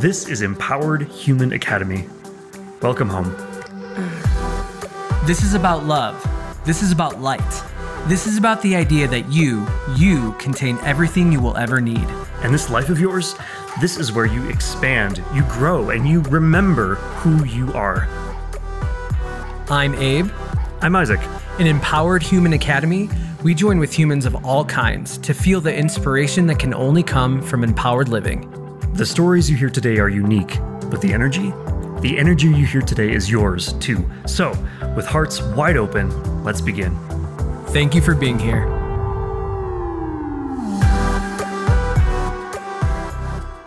This is Empowered Human Academy. Welcome home. This is about love. This is about light. This is about the idea that you, you contain everything you will ever need. And this life of yours, this is where you expand, you grow, and you remember who you are. I'm Abe. I'm Isaac. In Empowered Human Academy, we join with humans of all kinds to feel the inspiration that can only come from empowered living. The stories you hear today are unique, but the energy, the energy you hear today is yours too. So, with hearts wide open, let's begin. Thank you for being here.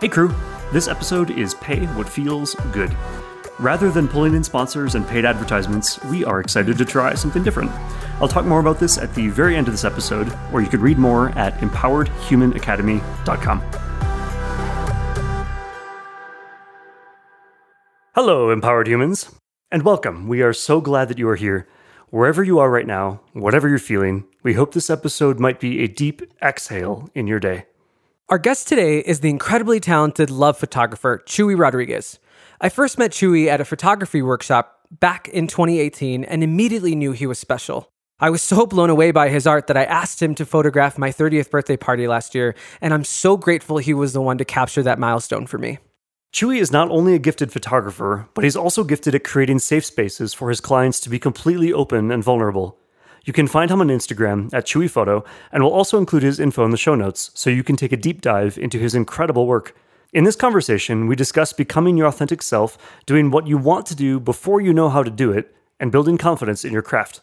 Hey, crew. This episode is Pay What Feels Good. Rather than pulling in sponsors and paid advertisements, we are excited to try something different. I'll talk more about this at the very end of this episode, or you could read more at empoweredhumanacademy.com. Hello, empowered humans, and welcome. We are so glad that you are here. Wherever you are right now, whatever you're feeling, we hope this episode might be a deep exhale in your day. Our guest today is the incredibly talented love photographer, Chuy Rodriguez. I first met Chuy at a photography workshop back in 2018 and immediately knew he was special. I was so blown away by his art that I asked him to photograph my 30th birthday party last year, and I'm so grateful he was the one to capture that milestone for me. Chuy is not only a gifted photographer, but he's also gifted at creating safe spaces for his clients to be completely open and vulnerable. You can find him on Instagram at Chuy Photo, and we'll also include his info in the show notes so you can take a deep dive into his incredible work. In this conversation, we discuss becoming your authentic self, doing what you want to do before you know how to do it, and building confidence in your craft.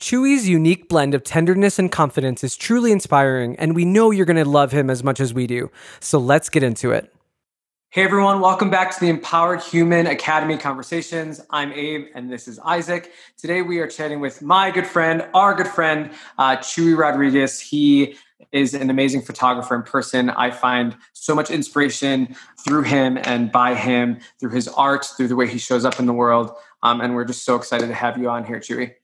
Chuy's unique blend of tenderness and confidence is truly inspiring, and we know you're going to love him as much as we do. So let's get into it. Hey everyone, welcome back to the Empowered Human Academy Conversations. I'm Abe and this is Isaac. Today we are chatting with my good friend, our good friend, uh, Chuy Rodriguez. He is an amazing photographer in person. I find so much inspiration through him and by him, through his art, through the way he shows up in the world. Um, and we're just so excited to have you on here, Chuy.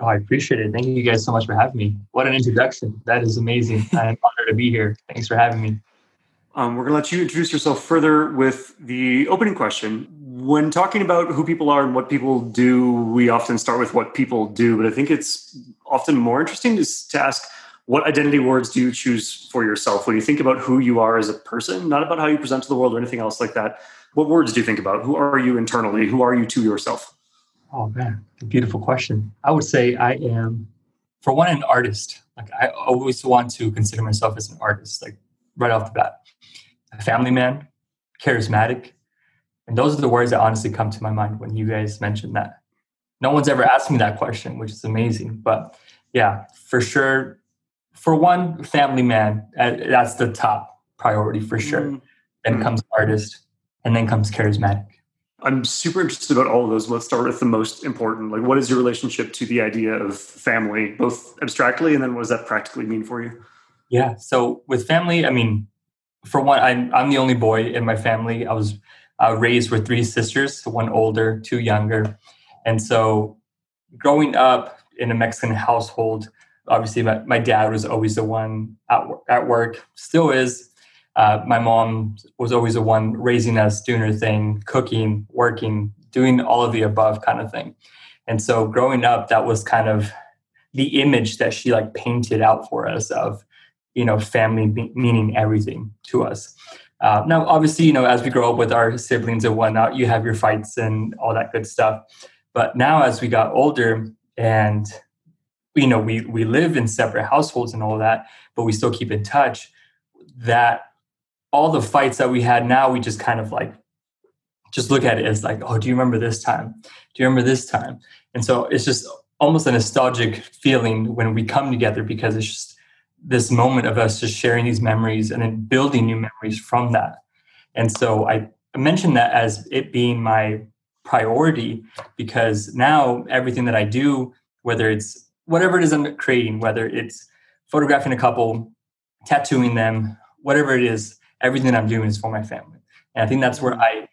Oh, I appreciate it. Thank you guys so much for having me. What an introduction. That is amazing. I'm honored to be here. Thanks for having me. Um, we're going to let you introduce yourself further with the opening question. When talking about who people are and what people do, we often start with what people do, but I think it's often more interesting to, to ask what identity words do you choose for yourself when you think about who you are as a person, not about how you present to the world or anything else like that. What words do you think about? Who are you internally? Who are you to yourself? Oh man, beautiful question. I would say I am, for one, an artist. Like I always want to consider myself as an artist, like right off the bat a family man, charismatic. And those are the words that honestly come to my mind when you guys mentioned that. No one's ever asked me that question, which is amazing. But yeah, for sure, for one family man, uh, that's the top priority for sure. Mm-hmm. Then comes artist, and then comes charismatic. I'm super interested about all of those. Let's start with the most important. Like, what is your relationship to the idea of family, both abstractly and then what does that practically mean for you? Yeah. So with family, I mean, for one, I'm, I'm the only boy in my family. I was uh, raised with three sisters, one older, two younger. And so growing up in a Mexican household, obviously my, my dad was always the one at, at work, still is. Uh, my mom was always the one raising us, doing her thing, cooking, working, doing all of the above kind of thing. And so growing up, that was kind of the image that she like painted out for us of you know family be- meaning everything to us. Uh, now obviously you know as we grow up with our siblings and whatnot you have your fights and all that good stuff. But now as we got older and you know we we live in separate households and all that but we still keep in touch that all the fights that we had now we just kind of like just look at it as like oh do you remember this time? Do you remember this time? And so it's just almost a nostalgic feeling when we come together because it's just this moment of us just sharing these memories and then building new memories from that. And so I mentioned that as it being my priority because now everything that I do, whether it's whatever it is I'm creating, whether it's photographing a couple, tattooing them, whatever it is, everything I'm doing is for my family. And I think that's where I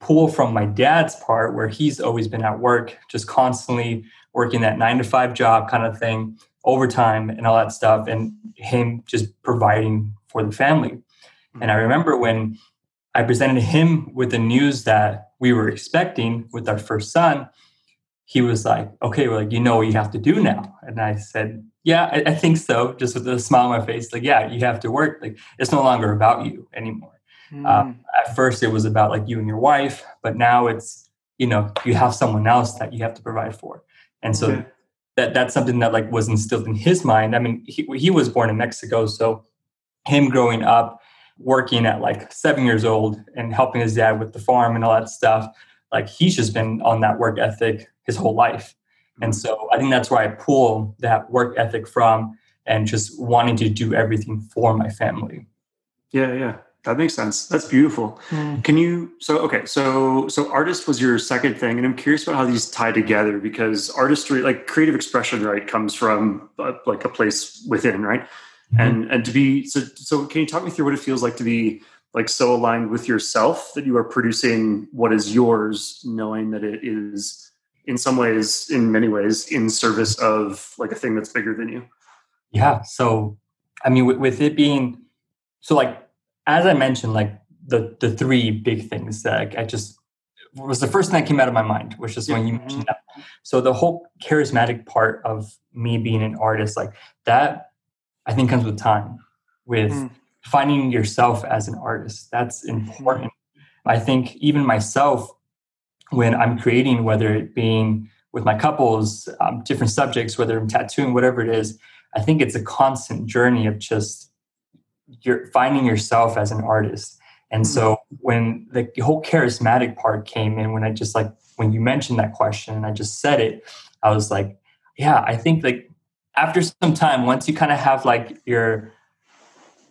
pull from my dad's part, where he's always been at work, just constantly working that nine to five job kind of thing overtime and all that stuff and him just providing for the family and i remember when i presented him with the news that we were expecting with our first son, he was like, okay, well, like, you know what you have to do now. And I said, yeah, I, I, think so. Just with a smile on my face, like, yeah, you have to work. Like, it's no longer about you anymore. Mm. Um, at first, it was about like you and your wife, but now it's, you know, you have someone else that you have to provide for. And so okay. That that's something that like was instilled in his mind. I mean, he, he was born in Mexico. So him growing up, working at like seven years old and helping his dad with the farm and all that stuff, like he's just been on that work ethic his whole life. And so I think that's where I pull that work ethic from and just wanting to do everything for my family. Yeah, yeah. That makes sense. That's beautiful. Mm. Can you so okay, so so artist was your second thing and I'm curious about how these tie together because artistry like creative expression right comes from uh, like a place within, right? Mm-hmm. And and to be so so can you talk me through what it feels like to be like so aligned with yourself that you are producing what is yours knowing that it is in some ways, in many ways, in service of like a thing that's bigger than you. Yeah. So, I mean, with, with it being so, like as I mentioned, like the the three big things that I just was the first thing that came out of my mind, which is when you mentioned that. So the whole charismatic part of me being an artist, like that, I think comes with time, with mm. finding yourself as an artist. That's important. I think even myself, when I'm creating, whether it being with my couples, um, different subjects, whether I'm tattooing, whatever it is, I think it's a constant journey of just you're finding yourself as an artist. And mm-hmm. so when the whole charismatic part came in, when I just like when you mentioned that question and I just said it, I was like, yeah, I think like after some time, once you kind of have like your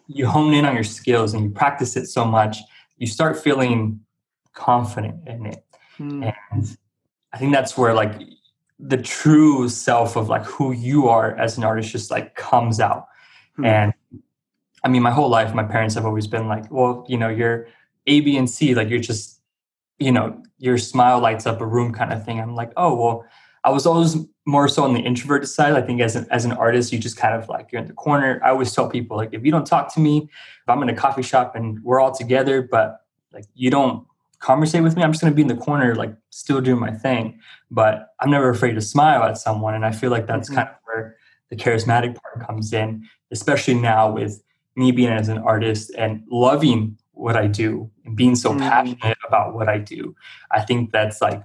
you hone in on your skills and you practice it so much, you start feeling confident in it. Mm. And I think that's where like the true self of like who you are as an artist just like comes out. Mm. And I mean, my whole life, my parents have always been like, well, you know, you're A, B, and C, like you're just, you know, your smile lights up a room kind of thing. I'm like, oh, well, I was always more so on the introverted side. I think as an, as an artist, you just kind of like, you're in the corner. I always tell people, like, if you don't talk to me, if I'm in a coffee shop and we're all together, but like you don't conversate with me, I'm just going to be in the corner, like still doing my thing. But I'm never afraid to smile at someone. And I feel like that's mm-hmm. kind of where the charismatic part comes in, especially now with me being as an artist and loving what I do and being so mm-hmm. passionate about what I do. I think that's like,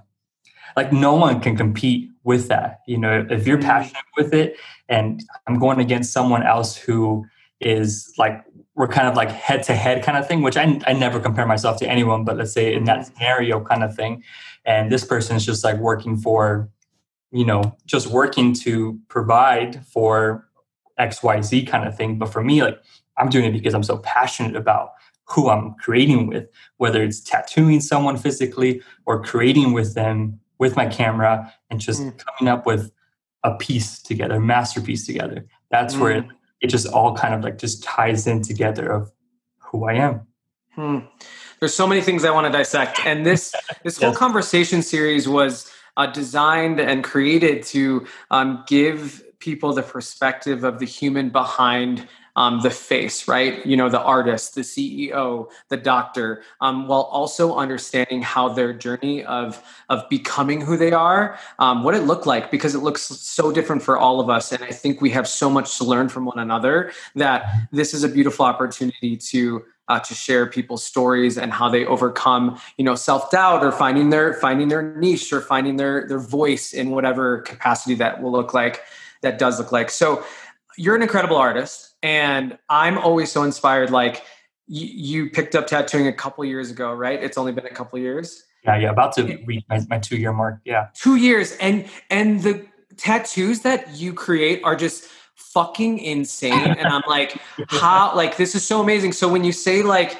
like no one can compete with that. You know, if you're mm-hmm. passionate with it and I'm going against someone else who is like we're kind of like head to head kind of thing, which I, I never compare myself to anyone, but let's say in that scenario kind of thing. And this person is just like working for, you know, just working to provide for XYZ kind of thing. But for me, like I'm doing it because I'm so passionate about who I'm creating with, whether it's tattooing someone physically or creating with them with my camera and just mm. coming up with a piece together, masterpiece together. That's mm. where it, it just all kind of like just ties in together of who I am. Hmm. There's so many things I want to dissect, and this this whole conversation series was uh, designed and created to um, give people the perspective of the human behind um, the face, right? You know, the artist, the CEO, the doctor, um, while also understanding how their journey of of becoming who they are, um, what it looked like, because it looks so different for all of us, and I think we have so much to learn from one another that this is a beautiful opportunity to. Uh, to share people's stories and how they overcome, you know, self doubt or finding their finding their niche or finding their their voice in whatever capacity that will look like, that does look like. So, you're an incredible artist and I'm always so inspired. Like you, you picked up tattooing a couple years ago, right? It's only been a couple years. Yeah, yeah, about to reach my, my two year mark. Yeah, two years, and and the tattoos that you create are just fucking insane. and I'm like, how? Like this is so amazing. So when you say like,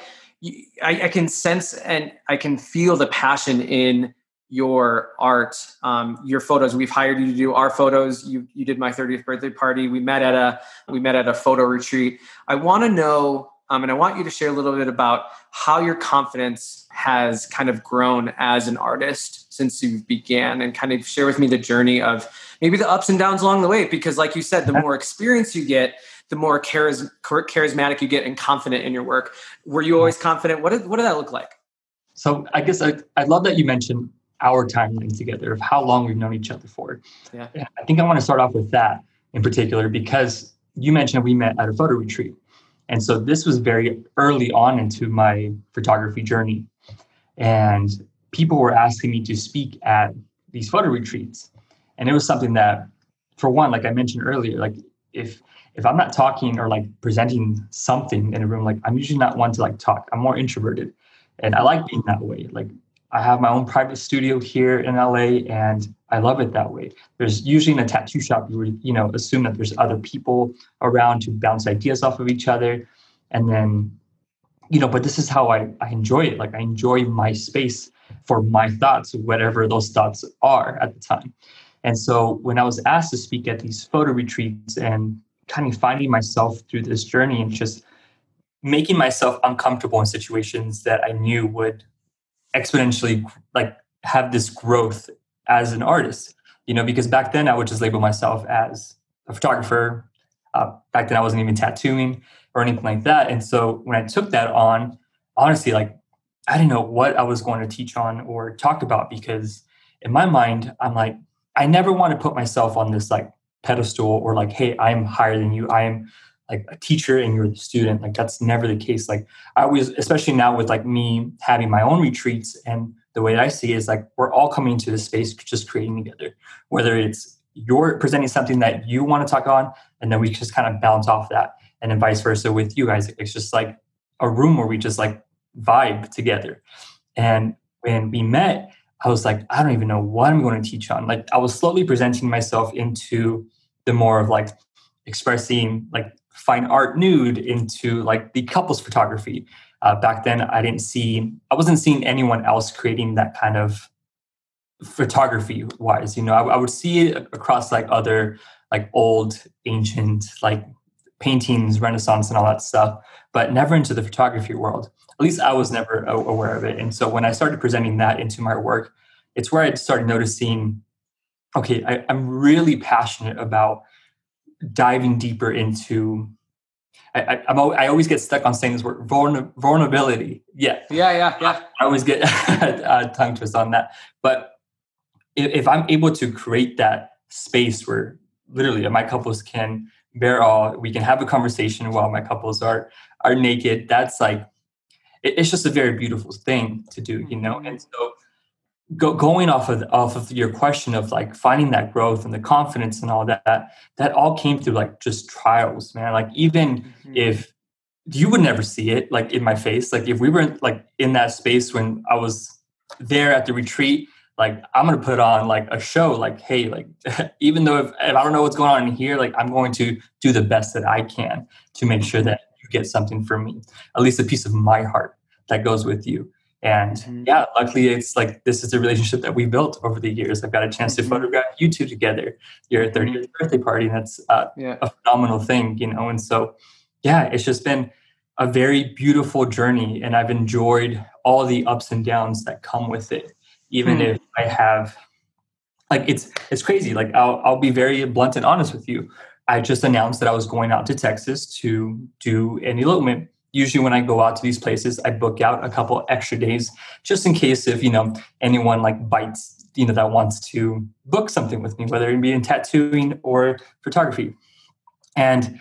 I, I can sense and I can feel the passion in your art, um, your photos. We've hired you to do our photos. You you did my 30th birthday party. We met at a we met at a photo retreat. I want to know, um, and I want you to share a little bit about how your confidence has kind of grown as an artist since you began, and kind of share with me the journey of maybe the ups and downs along the way. Because, like you said, the more experience you get, the more charis- charismatic you get and confident in your work. Were you always confident? What did what did that look like? So I guess I, I love that you mentioned our timeline together of how long we've known each other for. Yeah. I think I want to start off with that in particular because you mentioned we met at a photo retreat. And so this was very early on into my photography journey. And people were asking me to speak at these photo retreats. And it was something that, for one, like I mentioned earlier, like if if I'm not talking or like presenting something in a room, like I'm usually not one to like talk. I'm more introverted. And I like being that way. Like I have my own private studio here in LA and I love it that way. There's usually in a tattoo shop, you would, you know, assume that there's other people around to bounce ideas off of each other. And then, you know, but this is how I, I enjoy it. Like I enjoy my space for my thoughts, whatever those thoughts are at the time. And so when I was asked to speak at these photo retreats and kind of finding myself through this journey and just making myself uncomfortable in situations that I knew would exponentially like have this growth as an artist you know because back then i would just label myself as a photographer. Uh, back then i wasn't even tattooing or anything like that. And so when i took that on honestly like i didn't know what i was going to teach on or talk about because in my mind i'm like i never want to put myself on this like pedestal or like hey i'm higher than you. I am like a teacher and you're the student like that's never the case. Like i always especially now with like me having my own retreats and the way i see is like we're all coming to this space just creating together. Whether it's you're presenting something that you want to talk on and then we just kind of bounce off that and then vice versa with you guys. It's just like a room where we just like vibe together. And when we met i was like i don't even know what i'm going to teach on. Like i was slowly presenting myself into the more of like expressing like fine art nude into like the couples photography. Uh, back then, I didn't see, I wasn't seeing anyone else creating that kind of photography wise. You know, I, I would see it across like other like old, ancient, like paintings, Renaissance, and all that stuff, but never into the photography world. At least I was never aware of it. And so when I started presenting that into my work, it's where I started noticing okay, I, I'm really passionate about diving deeper into I, I, I, always get stuck on saying this word vulnerability. Yeah. Yeah, yeah, yeah. I always get a tongue twist on that. But if, if, I'm able to create that space where literally my couples can bear all, we can have a conversation while my couples are are naked. That's like it, it's just a very beautiful thing to do, you know. Mm-hmm. And so go, going off of off of your question of like finding that growth and the confidence and all that that all came through like just trials man. Like even mm-hmm. if you would never see it like in my face like if we were like in that space when i was there at the retreat like i'm gonna put on like a show like hey like even though if, if i don't know what's going on in here like i'm going to do the best that i can to make sure that you get something from me at least a piece of my heart that goes with you and mm-hmm. yeah, luckily it's like this is a relationship that we built over the years. I've got a chance to mm-hmm. photograph you two together, your 30th mm-hmm. birthday party. And that's uh, yeah. a phenomenal thing, you know. And so, yeah, it's just been a very beautiful journey, and I've enjoyed all the ups and downs that come with it. Even mm. if I have, like, it's it's crazy. Like, I'll I'll be very blunt and honest with you. I just announced that I was going out to Texas to do an elopement usually when I go out to these places, I book out a couple extra days just in case if, you know, anyone like bites, you know, that wants to book something with me, whether it be in tattooing or photography. And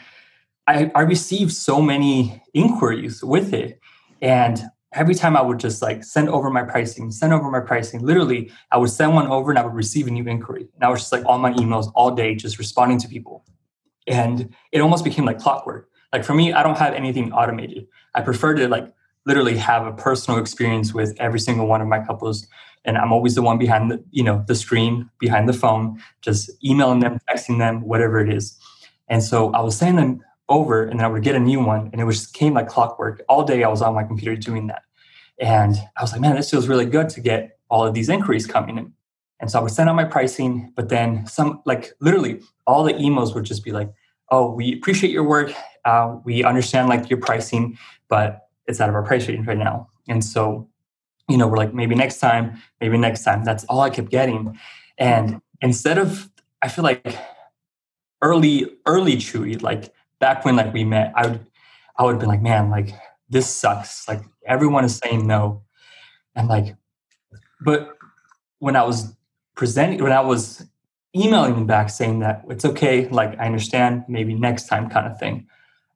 I, I received so many inquiries with it. And every time I would just like send over my pricing, send over my pricing. Literally, I would send one over and I would receive a new inquiry. And I was just like on my emails all day, just responding to people. And it almost became like clockwork. Like for me, I don't have anything automated. I prefer to like literally have a personal experience with every single one of my couples. And I'm always the one behind the, you know, the screen, behind the phone, just emailing them, texting them, whatever it is. And so I was sending them over and then I would get a new one and it was came like clockwork. All day I was on my computer doing that. And I was like, man, this feels really good to get all of these inquiries coming in. And so I would send out my pricing, but then some like literally all the emails would just be like, oh, we appreciate your work. Uh, we understand like your pricing, but it's out of our price range right now. And so, you know, we're like, maybe next time, maybe next time. That's all I kept getting. And instead of, I feel like early, early Chuy, like back when like we met, I would, I would been like, man, like this sucks. Like everyone is saying no. And like, but when I was presenting, when I was emailing them back saying that it's okay, like I understand, maybe next time kind of thing.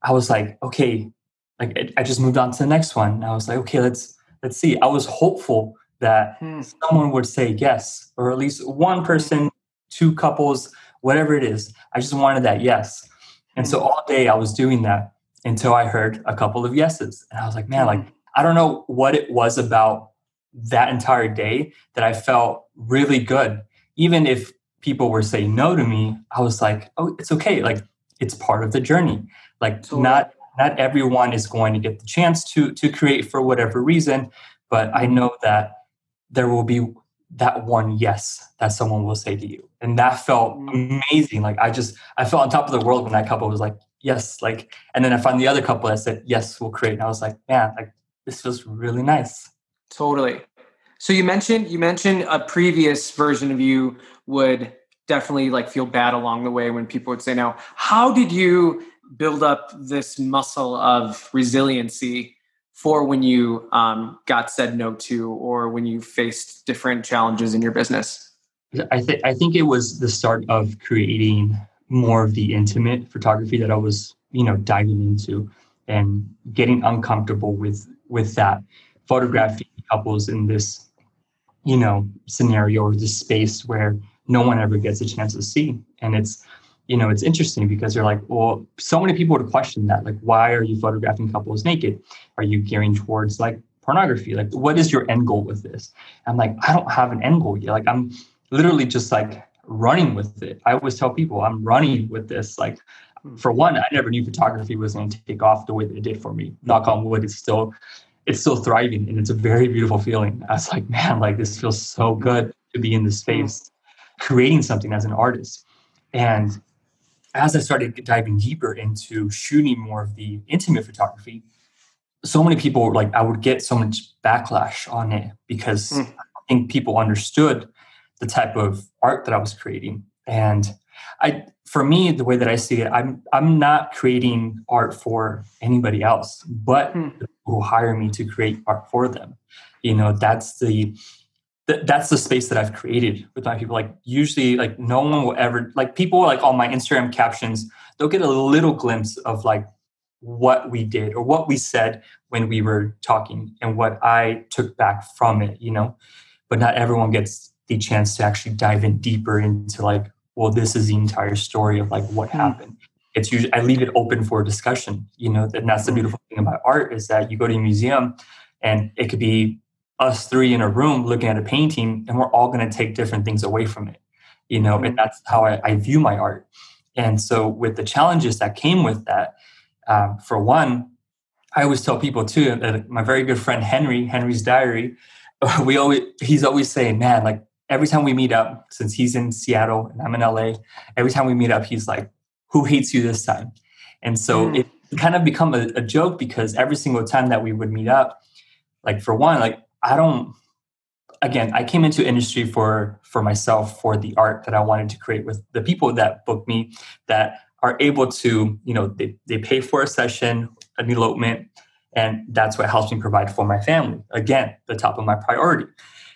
I was like, okay, like I just moved on to the next one. I was like, okay, let's let's see. I was hopeful that hmm. someone would say yes, or at least one person, two couples, whatever it is. I just wanted that yes. And so hmm. all day I was doing that until I heard a couple of yeses. And I was like, man, like hmm. I don't know what it was about that entire day that I felt really good. Even if people were saying no to me, I was like, oh, it's okay. Like it's part of the journey. Like totally. not not everyone is going to get the chance to to create for whatever reason, but I know that there will be that one yes that someone will say to you. And that felt mm. amazing. Like I just I felt on top of the world when that couple was like, yes, like and then I found the other couple that said, yes, we'll create. And I was like, man, like this feels really nice. Totally. So you mentioned you mentioned a previous version of you would definitely like feel bad along the way when people would say no. How did you build up this muscle of resiliency for when you um, got said no to or when you faced different challenges in your business? I think I think it was the start of creating more of the intimate photography that I was, you know, diving into and getting uncomfortable with with that photographing couples in this you know scenario or this space where no one ever gets a chance to see. And it's you know it's interesting because you're like well so many people would question that. Like why are you photographing couples naked? Are you gearing towards like pornography? Like what is your end goal with this? I'm like i don't have an end goal yet. Like i'm literally just like running with it. I always tell people i'm running with this. Like for one i never knew photography was going to take off the way that it did for me. Knock on wood it's still it's still thriving and it's a very beautiful feeling. I was like, man, like this feels so good to be in this hmm. space, creating something as an artist. And as I started diving deeper into shooting more of the intimate photography, so many people were like, I would get so much backlash on it because mm. I think people understood the type of art that I was creating. And I for me, the way that I see it, I'm I'm not creating art for anybody else, but hmm. who hire me to create art for them. You know, that's the that's the space that I've created with my people. Like usually, like no one will ever like people like on my Instagram captions. They'll get a little glimpse of like what we did or what we said when we were talking and what I took back from it. You know, but not everyone gets the chance to actually dive in deeper into like well, this is the entire story of like what hmm. happened. It's usually I leave it open for discussion, you know, and that's the hmm. beautiful thing about art is that you go to a museum and it could be us three in a room looking at a painting and we're all going to take different things away from it, you know, and hmm. that's how I, I view my art. And so with the challenges that came with that, um, for one, I always tell people too that my very good friend Henry, Henry's Diary, we always he's always saying, man, like every time we meet up, since he's in Seattle and I'm in LA, every time we meet up, he's like, "Who hates you this time?" And so mm. it kind of become a, a joke because every single time that we would meet up, like for one, like I don't. Again, I came into industry for for myself for the art that I wanted to create with the people that book me that are able to, you know, they, they pay for a session, an elopement, and that's what helps me provide for my family. Again, the top of my priority.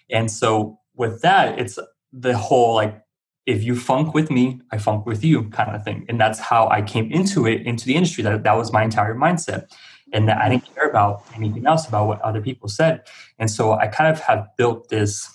And so with that, it's the whole like, if you funk with me, I funk with you kind of thing. And that's how I came into it, into the industry. That, that was my entire mindset. And that I didn't mm-hmm. care about anything else about what other people said. And so I kind of have built this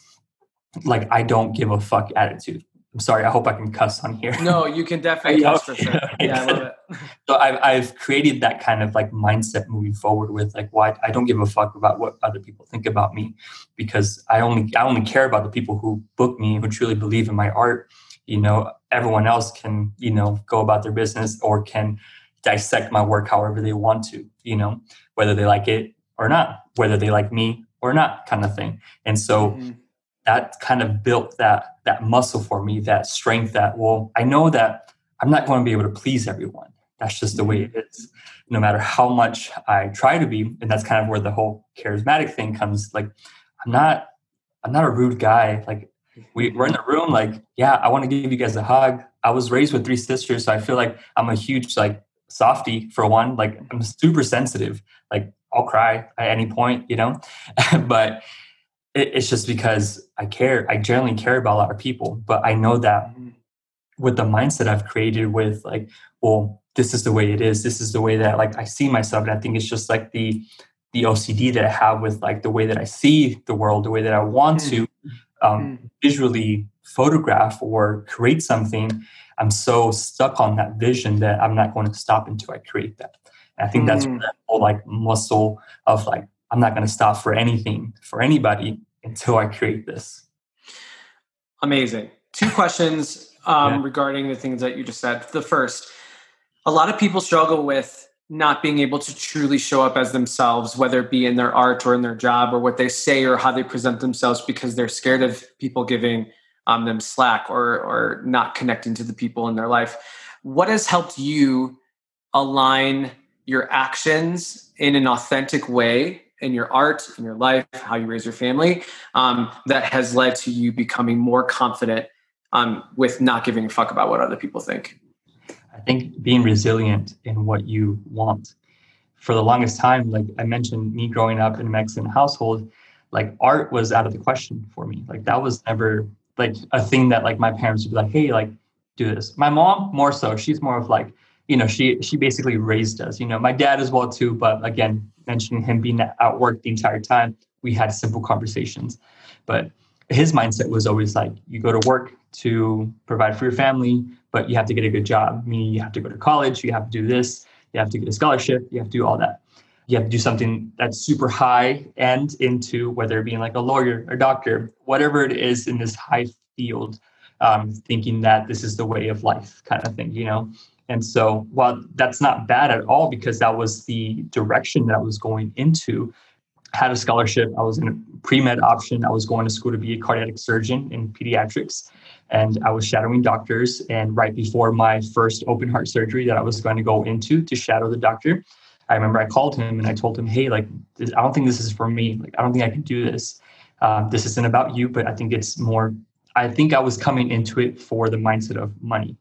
like I don't give a fuck attitude. I'm sorry. I hope I can cuss on here. No, you can definitely cuss for sure. Yeah, I love it. so I've, I've created that kind of like mindset moving forward with like why I don't give a fuck about what other people think about me because I only I only care about the people who book me who truly believe in my art. You know, everyone else can you know go about their business or can dissect my work however they want to. You know, whether they like it or not, whether they like me or not, kind of thing. And so. Mm-hmm that kind of built that that muscle for me, that strength that well, I know that I'm not going to be able to please everyone. That's just the way it is. No matter how much I try to be, and that's kind of where the whole charismatic thing comes. Like, I'm not, I'm not a rude guy. Like, we, we're in the room. Like, yeah, I want to give you guys a hug. I was raised with three sisters, so I feel like I'm a huge like softy for one. Like, I'm super sensitive. Like, I'll cry at any point, you know. but it, it's just because I care. I generally care about a lot of people, but I know that with the mindset I've created with like, well, this is the way it is. This is the way that like I see myself. And I think it's just like the the OCD that I have with like the way that I see the world, the way that I want to mm-hmm. um, mm. visually photograph or create something. I'm so stuck on that vision that I'm not going to stop until I create that. And I think mm. that's the whole like muscle of like I'm not going to stop for anything for anybody until I create this. Amazing. Two questions um, yeah. regarding the things that you just said. The first, a lot of people struggle with not being able to truly show up as themselves, whether it be in their art or in their job or what they say or how they present themselves because they're scared of people giving um, them slack or, or not connecting to the people in their life. What has helped you align your actions in an authentic way in your art, in your life, how you raise your family, um, that has led to you becoming more confident um, with not giving a fuck about what other people think? I think being resilient in what you want. For the longest time, like I mentioned, me growing up in a Mexican household, like art was out of the question for me. Like that was never like a thing that like my parents would be like, hey, like do this. My mom more so, she's more of like, you know, she she basically raised us. You know, my dad as well too, but again, mentioning him being at work the entire time, we had simple conversations. But his mindset was always like, you go to work to provide for your family, but you have to get a good job. Meaning you have to go to college, you have to do this, you have to get a scholarship, you have to do all that. You have to do something that's super high end into whether it being like a lawyer or doctor, whatever it is in this high field, um, thinking that this is the way of life kind of thing, you know? And so, while that's not bad at all, because that was the direction that I was going into, had a scholarship. I was in a pre med option. I was going to school to be a cardiac surgeon in pediatrics. And I was shadowing doctors. And right before my first open heart surgery that I was going to go into to shadow the doctor, I remember I called him and I told him, hey, like, I don't think this is for me. Like, I don't think I can do this. Um, this isn't about you, but I think it's more, I think I was coming into it for the mindset of money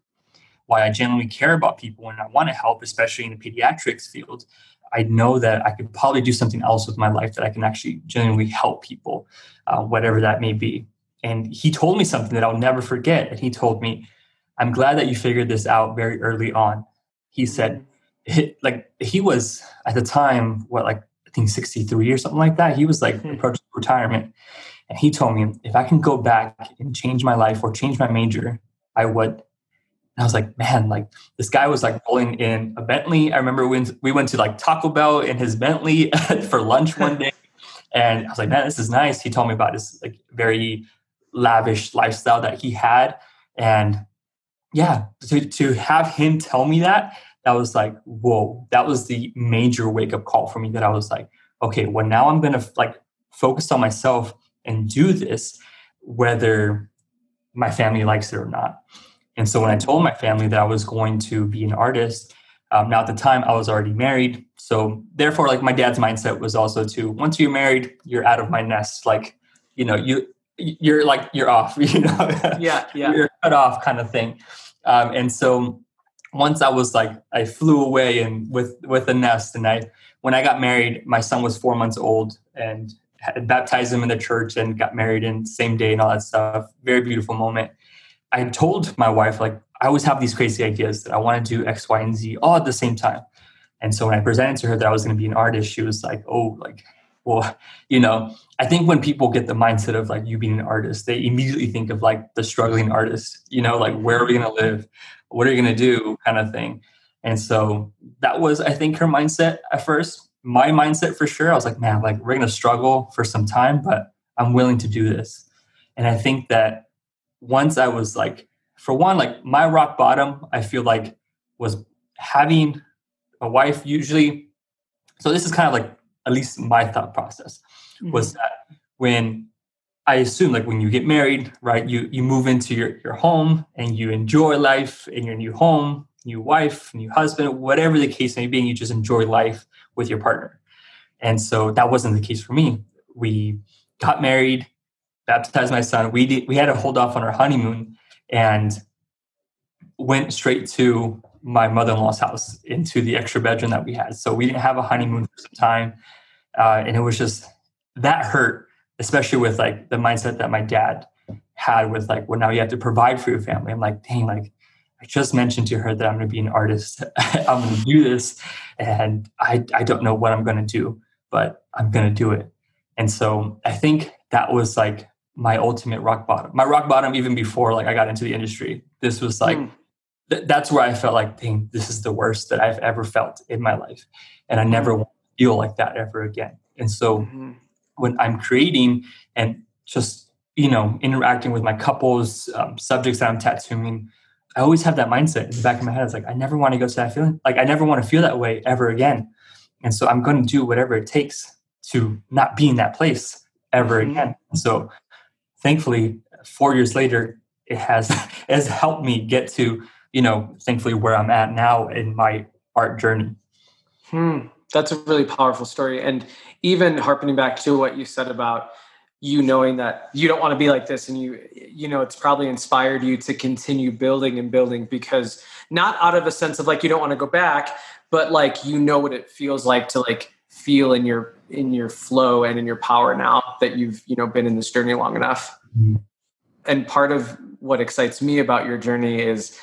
why I genuinely care about people and I want to help, especially in the pediatrics field, I know that I could probably do something else with my life that I can actually genuinely help people, uh, whatever that may be. And he told me something that I'll never forget. And he told me, I'm glad that you figured this out very early on. He said, like, he was at the time, what, like, I think 63 or something like that. He was like mm-hmm. approaching retirement. And he told me, if I can go back and change my life or change my major, I would. And I was like, man, like this guy was like rolling in a Bentley. I remember when we went to like Taco Bell in his Bentley for lunch one day. And I was like, man, this is nice. He told me about his like very lavish lifestyle that he had. And yeah, to, to have him tell me that, that was like, whoa, that was the major wake up call for me that I was like, okay, well, now I'm going to like focus on myself and do this, whether my family likes it or not. And so when I told my family that I was going to be an artist, um, now at the time I was already married. So therefore, like my dad's mindset was also to once you're married, you're out of my nest. Like, you know, you you're like you're off. You know, yeah, yeah, you're cut off, kind of thing. Um, and so once I was like, I flew away and with with a nest, and I when I got married, my son was four months old, and baptized him in the church and got married in same day and all that stuff. Very beautiful moment. I told my wife, like, I always have these crazy ideas that I want to do X, Y, and Z all at the same time. And so when I presented to her that I was going to be an artist, she was like, oh, like, well, you know, I think when people get the mindset of like you being an artist, they immediately think of like the struggling artist, you know, like where are we going to live? What are you going to do? kind of thing. And so that was, I think, her mindset at first. My mindset for sure. I was like, man, like we're going to struggle for some time, but I'm willing to do this. And I think that once I was like, for one, like my rock bottom, I feel like was having a wife usually. So this is kind of like at least my thought process mm-hmm. was that when I assume like when you get married, right, you you move into your, your home and you enjoy life in your new home, new wife, new husband, whatever the case may be, and you just enjoy life with your partner. And so that wasn't the case for me. We got married, baptized my son. We did, we had to hold off on our honeymoon and went straight to my mother-in-law's house into the extra bedroom that we had. So we didn't have a honeymoon for some time, uh, and it was just that hurt especially with like the mindset that my dad had with like, well, now you have to provide for your family. I'm like, dang, like I just mentioned to her that I'm going to be an artist. I'm going to do this, and I I don't know what I'm going to do, but I'm going to do it. And so I think that was like my ultimate rock bottom. My rock bottom even before like I got into the industry. This was like mm. th- that's where I felt like, dang, this is the worst that I've ever felt in my life, and I never mm. want to feel like that ever again. And so mm-hmm. When I'm creating and just you know interacting with my couples, um, subjects that I'm tattooing I always have that mindset in the back of my head. It's like, I never want to go to that feeling. Like, I never want to feel that way ever again. And so I'm going to do whatever it takes to not be in that place ever mm-hmm. again. So thankfully, four years later, it has, it has helped me get to, you know, thankfully where I'm at now in my art journey. Hmm. That's a really powerful story. And even harping back to what you said about you knowing that you don't want to be like this and you you know it's probably inspired you to continue building and building because not out of a sense of like you don't want to go back but like you know what it feels like to like feel in your in your flow and in your power now that you've you know been in this journey long enough mm-hmm. and part of what excites me about your journey is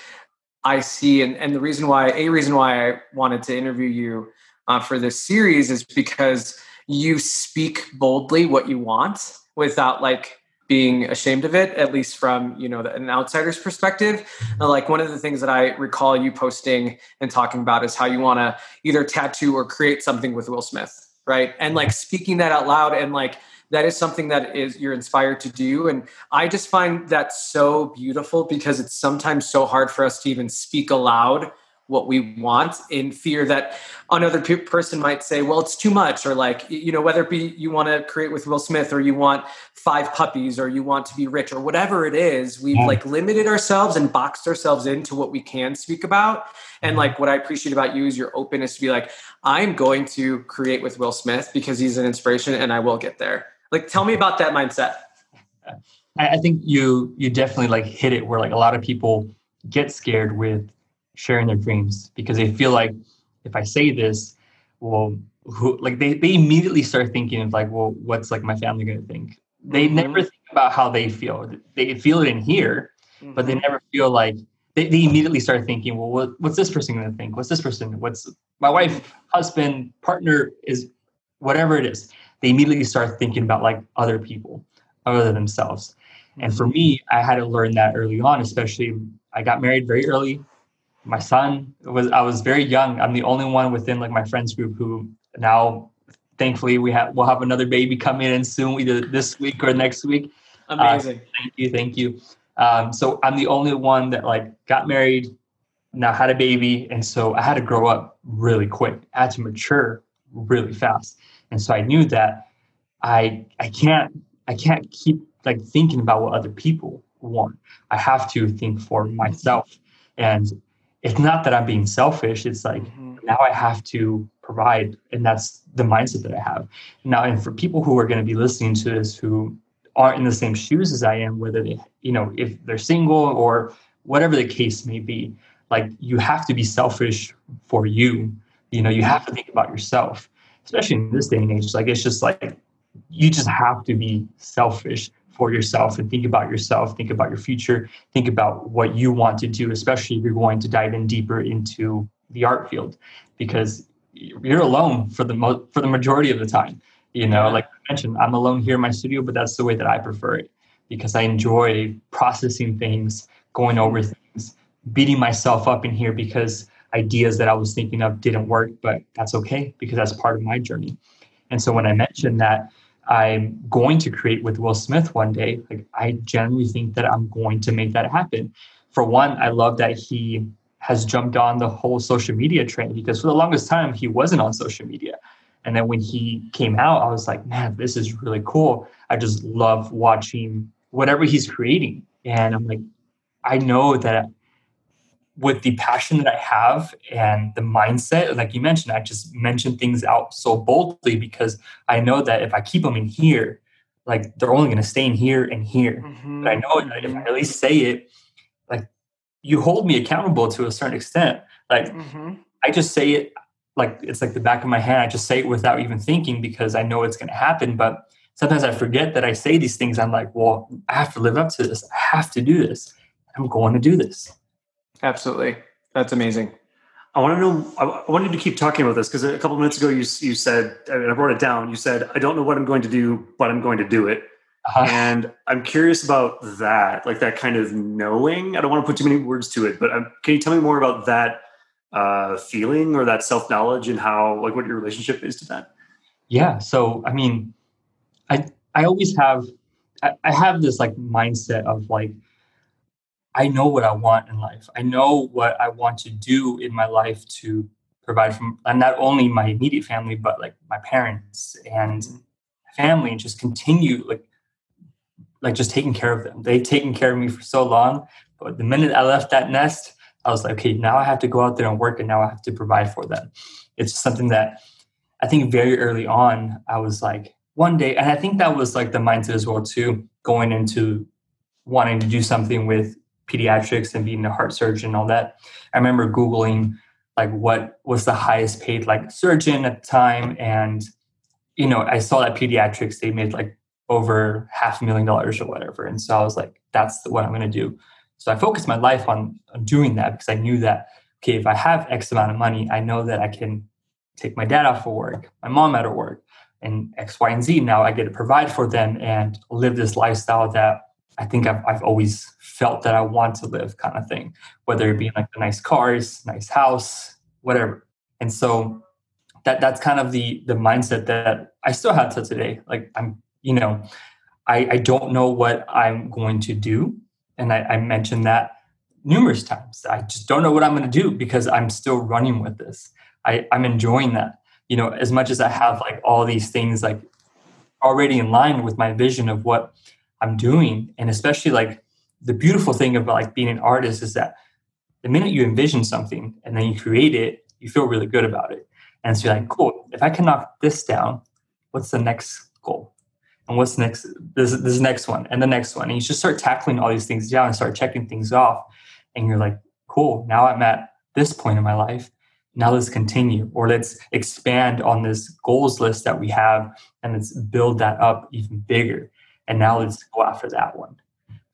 i see and, and the reason why a reason why i wanted to interview you uh, for this series is because you speak boldly what you want without like being ashamed of it at least from you know an outsider's perspective. Like one of the things that i recall you posting and talking about is how you want to either tattoo or create something with will smith right? And like speaking that out loud and like that is something that is you're inspired to do. And i just find that so beautiful because it's sometimes so hard for us to even speak aloud what we want in fear that another pe- person might say well it's too much or like you know whether it be you want to create with will smith or you want five puppies or you want to be rich or whatever it is we've yeah. like limited ourselves and boxed ourselves into what we can speak about. And like what i appreciate about you is your openness to be like i'm going to create with will smith because he's an inspiration and i will get there. Like tell me about that mindset. I think you you definitely like hit it where like a lot of people get scared with sharing their dreams because they feel like if I say this, well, who like they, they immediately start thinking of like, well, what's like my family gonna think? They mm-hmm. never think about how they feel. They feel it in here, mm-hmm. but they mm-hmm. never feel like they, they immediately start thinking, well, what, what's this person gonna think? What's this person? What's my wife, husband, partner is whatever it is. They immediately start thinking about like other people other than themselves. And for mm-hmm. me, I had to learn that early on, especially I got married very early my son was I was very young. I'm the only one within like my friends group who now thankfully we have we'll have another baby coming in soon either this week or next week. Amazing. Uh, thank you, thank you. Um, so I'm the only one that like got married, now had a baby, and so I had to grow up really quick. I had to mature really fast, and so I knew that I I can't I can't keep like thinking about what other people want. I have to think for myself, and it's not that I'm being selfish. It's like mm-hmm. now I have to provide, and that's the mindset that I have now. And for people who are going to be listening to this who aren't in the same shoes as I am, whether they, you know, if they're single or whatever the case may be, like you have to be selfish for you. You know, you have to think about yourself, especially in this day and age. Like it's just like you just have to be selfish for yourself and think about yourself, think about your future, think about what you want to do, especially if you're going to dive in deeper into the art field, because you're alone for the mo- for the majority of the time. You know, like I mentioned, I'm alone here in my studio, but that's the way that I prefer it because I enjoy processing things, going over things, beating myself up in here because ideas that I was thinking of didn't work, but that's okay because that's part of my journey. And so when I mentioned that I'm going to create with Will Smith one day, like I genuinely think that I'm going to make that happen. For one, I love that he has jumped on the whole social media trend because for the longest time he wasn't on social media. And then when he came out, I was like, man, this is really cool. I just love watching whatever he's creating. And I'm like, I know that with the passion that I have and the mindset, like you mentioned, I just mention things out so boldly because I know that if I keep them in here, like they're only going to stay in here and here. Mm-hmm. But I know that if I at least say it, like you hold me accountable to a certain extent. Like mm-hmm. I just say it like it's like the back of my hand. I just say it without even thinking because I know it's going to happen. But sometimes I forget that I say these things. I'm like, well, I have to live up to this. I have to do this. I'm going to do this. Absolutely. That's amazing. I want to know. I wanted to keep talking about this because a couple minutes ago you you said I, mean, I wrote it down. You said I don't know what I'm going to do, but I'm going to do it. Uh-huh. And I'm curious about that, like that kind of knowing. I don't want to put too many words to it, but um, can you tell me more about that uh, feeling or that self knowledge and how, like, what your relationship is to that? Yeah. So, I mean, I I always have I, I have this like mindset of like I know what I want in life. I know what I want to do in my life to provide from not only my immediate family, but like my parents and family and just continue like like just taking care of them. They've taken care of me for so long. But the minute I left that nest, I was like, okay, now I have to go out there and work and now I have to provide for them. It's something that I think very early on, I was like, one day, and I think that was like the mindset as well, too, going into wanting to do something with pediatrics and being a heart surgeon and all that. I remember Googling like what was the highest paid like surgeon at the time. And, you know, I saw that pediatrics, they made like over half a million dollars or whatever. And so I was like, that's what I'm going to do. So I focused my life on, on doing that because I knew that, okay, if I have X amount of money, I know that I can take my dad off of work, my mom out of work, and X, Y, and Z. Now I get to provide for them and live this lifestyle that I think I've, I've always felt that I want to live kind of thing, whether it be mm-hmm. like the nice cars, nice house, whatever. And so that that's kind of the the mindset that I still have to today. Like I'm you know, I, I don't know what I'm going to do. And I, I mentioned that numerous times. I just don't know what I'm going to do because I'm still running with this. I, I'm enjoying that. You know, as much as I have like all these things like already in line with my vision of what I'm doing. And especially like the beautiful thing about like being an artist is that the minute you envision something and then you create it, you feel really good about it. And so you're like, cool, if I can knock this down, what's the next goal? and what's next this this next one and the next one. And you just start tackling all these things down and start checking things off. And you're like cool now i'm at this point in my life. Now let's continue or let's expand on this goals list that we have and let's build that up even bigger. And now let's go after that one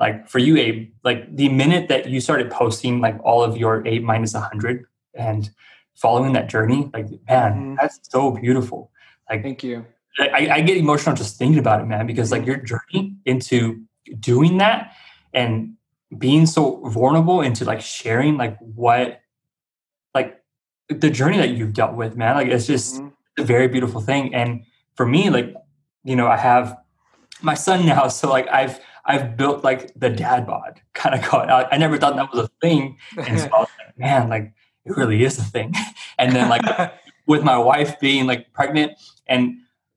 like for you abe like the minute that you started posting like all of your eight minus 100 and following that journey like man mm-hmm. that's so beautiful like thank you I, I, get emotional just thinking about it, man, because like your journey into doing that and being so vulnerable into like sharing like what like the journey that you've dealt with, man. Like it's just mm-hmm. a very beautiful thing. And for me, like, you know, I have my son now, so like I've I've built like the dad bod kind of called. I, I never thought that was a thing. And so I was like, man, like it really is a thing. And then like with my wife being like pregnant and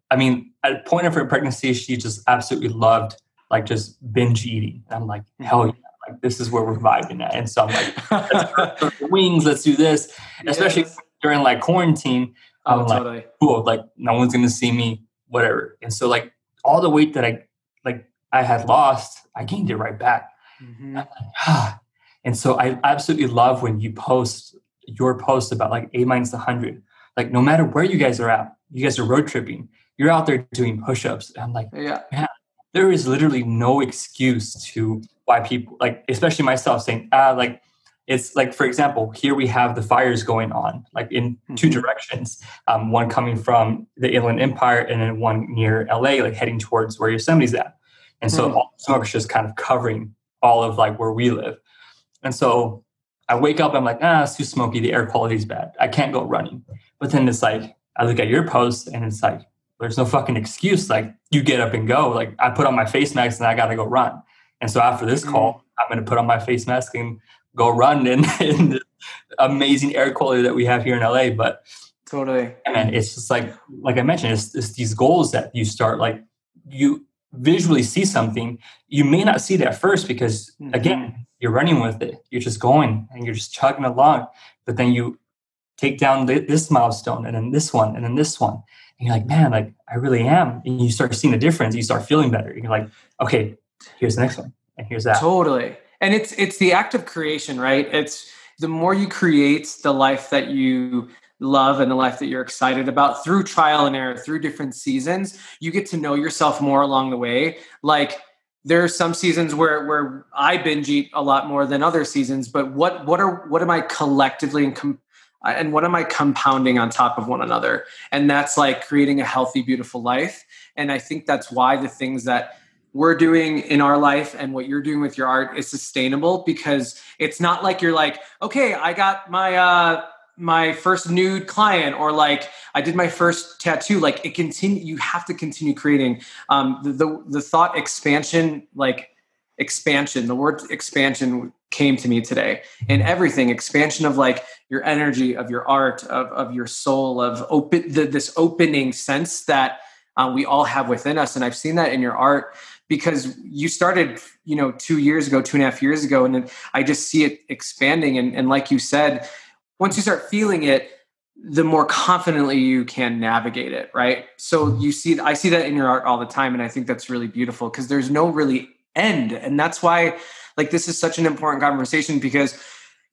I mean, at a point of her pregnancy, she just absolutely loved like just binge eating. And I'm like, mm. hell yeah, like this is where we're vibing at. And so I'm like, let's wings, let's do this. Especially during like quarantine, oh, I'm oh, like, totally. cool, like no one's gonna see me, whatever. And so like all the weight that I I had lost, I gained it right back. Mm-hmm. Like, ah. And so I absolutely love when you post your post about like A minus 100. Like no matter where you guys are at, you guys are road tripping you're out there doing push-ups. And I'm like, yeah, man, there is literally no excuse to why people like, especially myself, saying, ah, like it's like for example, here we have the fires going on, like in mm-hmm. two directions. Um, one coming from the Inland Empire, and then one near LA, like heading towards where Yosemite's at. And so mm-hmm. all the smoke is just kind of covering all of like where we live. And so I wake up, I'm like, ah, it's too smoky. The air quality is bad. I can't go running. But then it's like, I look at your post and it's like, there's no fucking excuse. Like you get up and go. Like I put on my face mask and I got to go run. And so after this call, mm-hmm. I'm going to put on my face mask and go run in, in the amazing air quality that we have here in LA. But totally, and it's just like like I mentioned, it's, it's these goals that you start like you visually see something. You may not see it at first because mm-hmm. again, you're running with it. You're just going and you're just chugging along. But then you take down this milestone and then this one and then this one and you're like, man, like I really am. And you start seeing the difference. You start feeling better. You're like, okay, here's the next one, and here's that. Totally. And it's it's the act of creation, right? It's the more you create the life that you love and the life that you're excited about through trial and error, through different seasons, you get to know yourself more along the way. Like there are some seasons where where I binge eat a lot more than other seasons, but what what are what am I collectively and com- and what am I compounding on top of one another? And that's like creating a healthy, beautiful life. And I think that's why the things that we're doing in our life and what you're doing with your art is sustainable because it's not like you're like, okay, I got my uh my first nude client or like I did my first tattoo. Like it continue you have to continue creating. Um the the, the thought expansion, like expansion, the word expansion came to me today and everything expansion of like your energy of your art of, of your soul of open the, this opening sense that uh, we all have within us and i've seen that in your art because you started you know two years ago two and a half years ago and i just see it expanding and, and like you said once you start feeling it the more confidently you can navigate it right so you see i see that in your art all the time and i think that's really beautiful because there's no really end and that's why like this is such an important conversation because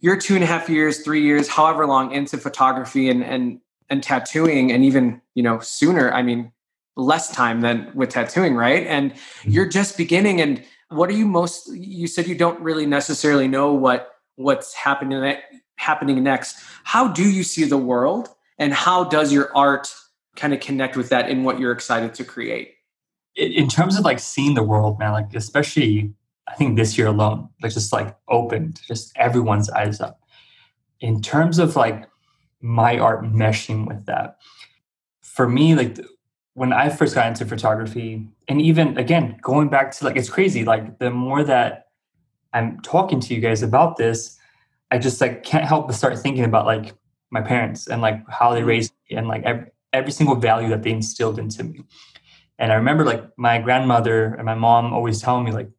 you're two and a half years, three years, however long into photography and and and tattooing, and even you know sooner. I mean, less time than with tattooing, right? And mm-hmm. you're just beginning. And what are you most? You said you don't really necessarily know what what's happening happening next. How do you see the world, and how does your art kind of connect with that in what you're excited to create? In terms of like seeing the world, man, like especially I think this year alone, like just like opened just everyone's eyes up. In terms of like my art meshing with that, for me, like when I first got into photography, and even again, going back to like, it's crazy. Like the more that I'm talking to you guys about this, I just like can't help but start thinking about like my parents and like how they mm-hmm. raised me and like every, every single value that they instilled into me. And I remember like my grandmother and my mom always telling me like,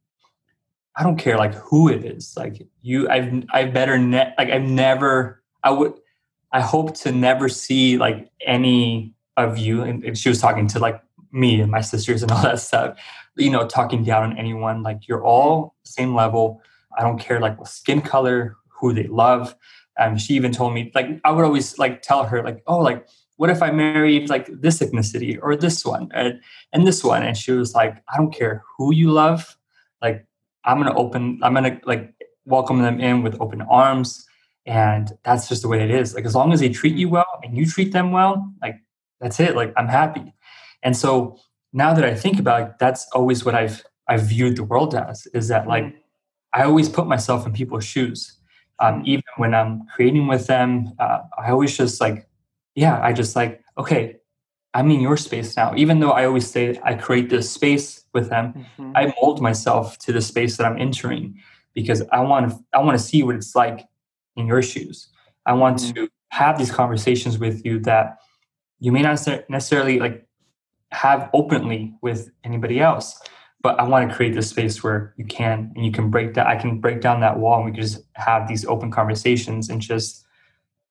I don't care like who it is. Like you, I've I better ne- like I've never I would I hope to never see like any of you. And she was talking to like me and my sisters and all that stuff. You know, talking down on anyone. Like you're all same level. I don't care like what skin color, who they love. Um, she even told me like I would always like tell her like oh like what if I married like this ethnicity or this one and, and this one and she was like I don't care who you love like I'm gonna open, I'm gonna like welcome them in with open arms. And that's just the way it is. Like as long as they treat you well and you treat them well, like that's it. Like I'm happy. And so now that I think about it, that's always what I've I've viewed the world as is that like mm-hmm. I always put myself in people's shoes. Um, even when I'm creating with them, uh, I always just like, yeah, I just like, okay, I'm in your space now. Even though I always say I create this space with them, mm-hmm. I mold myself to the space that I'm entering because I want to I want to see what it's like in your shoes. I want mm-hmm. to have these conversations with you that you may not necessarily like have openly with anybody else but i want to create this space where you can and you can break down i can break down that wall and we can just have these open conversations and just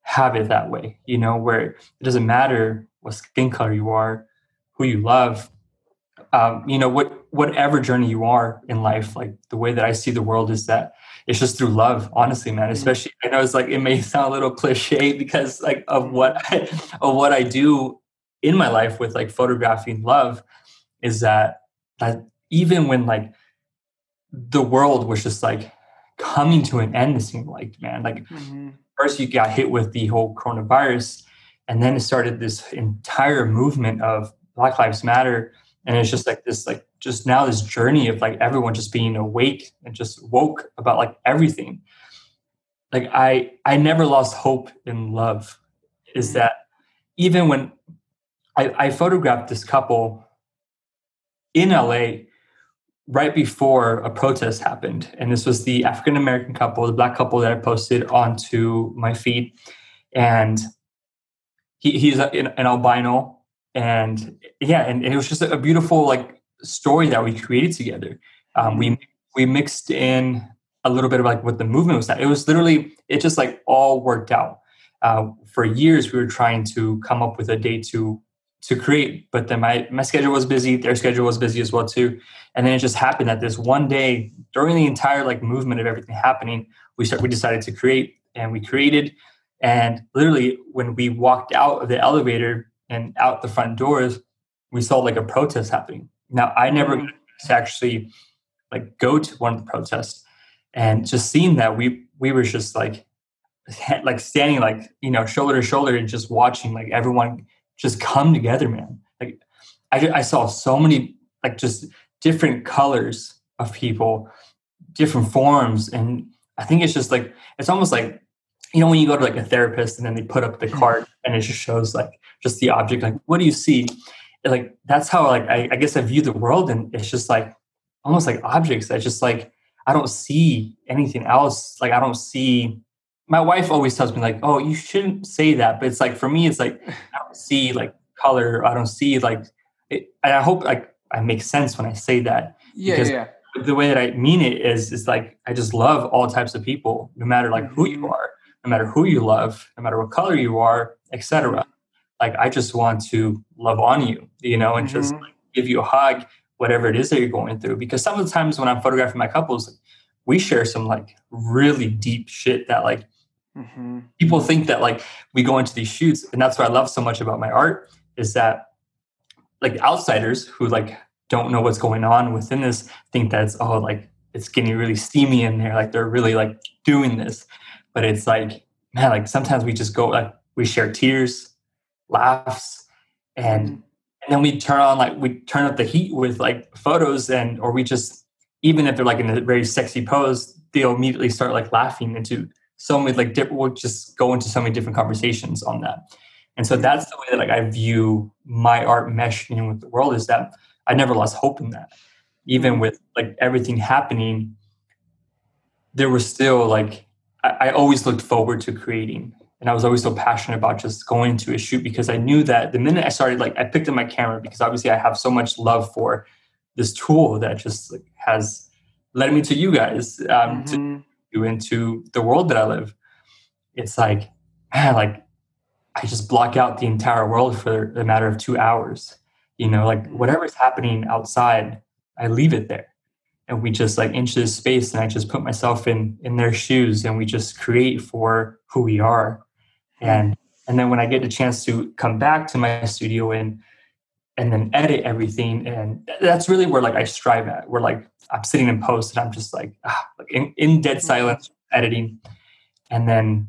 have it that way you know where it doesn't matter what skin color you are, who you love, um, you know, what whatever journey you are in life. Like the way that I see the world is that it's just through love. Honestly, man. Mm-hmm. Especially, I know it's like it may sound a little cliche because like of what I, of what I do in my life with like photographing love is that that even when like the world was just like coming to an end, it seemed like man, like mm-hmm. first you got hit with the whole coronavirus and then it started this entire movement of black lives matter and it's just like this like just now this journey of like everyone just being awake and just woke about like everything like i i never lost hope in love is mm-hmm. that even when I, I photographed this couple in la right before a protest happened. And this was the african american couple the black couple that i posted onto my feed. And he, he's a, an albino. And yeah and, it was just a beautiful like story that we created together. Um, we we mixed in a little bit of like what the movement was that it was literally it just like all worked out. Uh, for years we were trying to come up with a day to to create but then my my schedule was busy their schedule was busy as well too and then it just happened that this one day during the entire like movement of everything happening we start we decided to create and we created And literally, when we walked out of the elevator and out the front doors, we saw like a protest happening. Now, I never mm. to actually like go to one of the protests, and just seeing that, we we were just like like standing like you know shoulder to shoulder and just watching like everyone just come together, man. Like I I saw so many like just different colors of people, different forms, and I think it's just like it's almost like you know when you go to like a therapist and then they put up the mm-hmm. card and it just shows like just the object like what do you see? Like that's how like I, I guess i view the world and it's just like almost like objects that just like i don't see anything else. Like i don't see my wife always tells me like oh you shouldn't say that but it's like for me it's like i don't see like color i don't see like it, and i hope like i make sense when i say that yeah yeah the way that i mean it is is like i just love all types of people no matter like who you mm-hmm. are no matter who you love, no matter what color you are, etc. Like I just want to love on you, you know, and mm-hmm. just like, give you a hug, whatever it is that you're going through. Because some of the times when I'm photographing my couples, we share some like really deep shit that like mm-hmm. people think that like we go into these shoots, and that's what I love so much about my art is that like outsiders who like don't know what's going on within this think that it's oh like it's getting really steamy in there, like they're really like doing this but it's like man like sometimes we just go like we share tears laughs and mm-hmm. and then we turn on like we turn up the heat with like photos and or we just even if they're like in a very sexy pose they'll immediately start like laughing into so many like different we'll just go into so many different conversations on that and so that's the way that like i view my art meshing with the world is that i never lost hope in that even mm-hmm. with like everything happening there was still like I, I always looked forward to creating and I was always so passionate about just going to a shoot because I knew that the minute I started, like I picked up my camera because obviously I have so much love for this tool that just like, has led me to you guys um, mm-hmm. to into the world that I live. It's like, man, like I just block out the entire world for a matter of two hours. You know, like mm-hmm. whatever's happening outside, I leave it there and we just like into this space and i just put myself in in their shoes and we just create for who we are mm-hmm. and and then when i get a chance to come back to my studio and and then edit everything and that's really where like i strive at where like i'm sitting in post and i'm just like, ah, like in, in dead mm-hmm. silence editing and then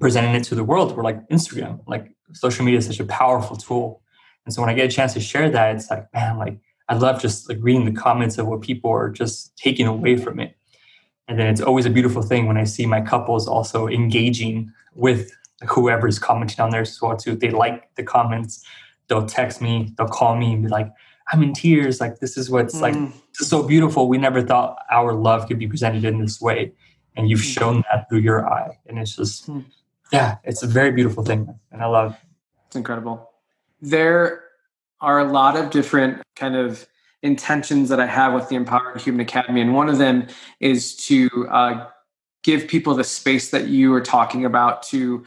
presenting it to the world where like instagram like social media is such a powerful tool and so when i get a chance to share that it's like man like I love just like reading the comments of what people are just taking away from it. And then it's always a beautiful thing when I see my couples also engaging with whoever's commenting on there as well too. They like the comments, they'll text me, they'll call me and be like, I'm in tears. Like this is what's mm. like this is so beautiful. We never thought our love could be presented in this way. And you've mm. shown that through your eye. And it's just mm. yeah, it's a very beautiful thing. And I love it's incredible. There are a lot of different kind of intentions that I have with the Empowered Human Academy. And one of them is to uh, give people the space that you are talking about to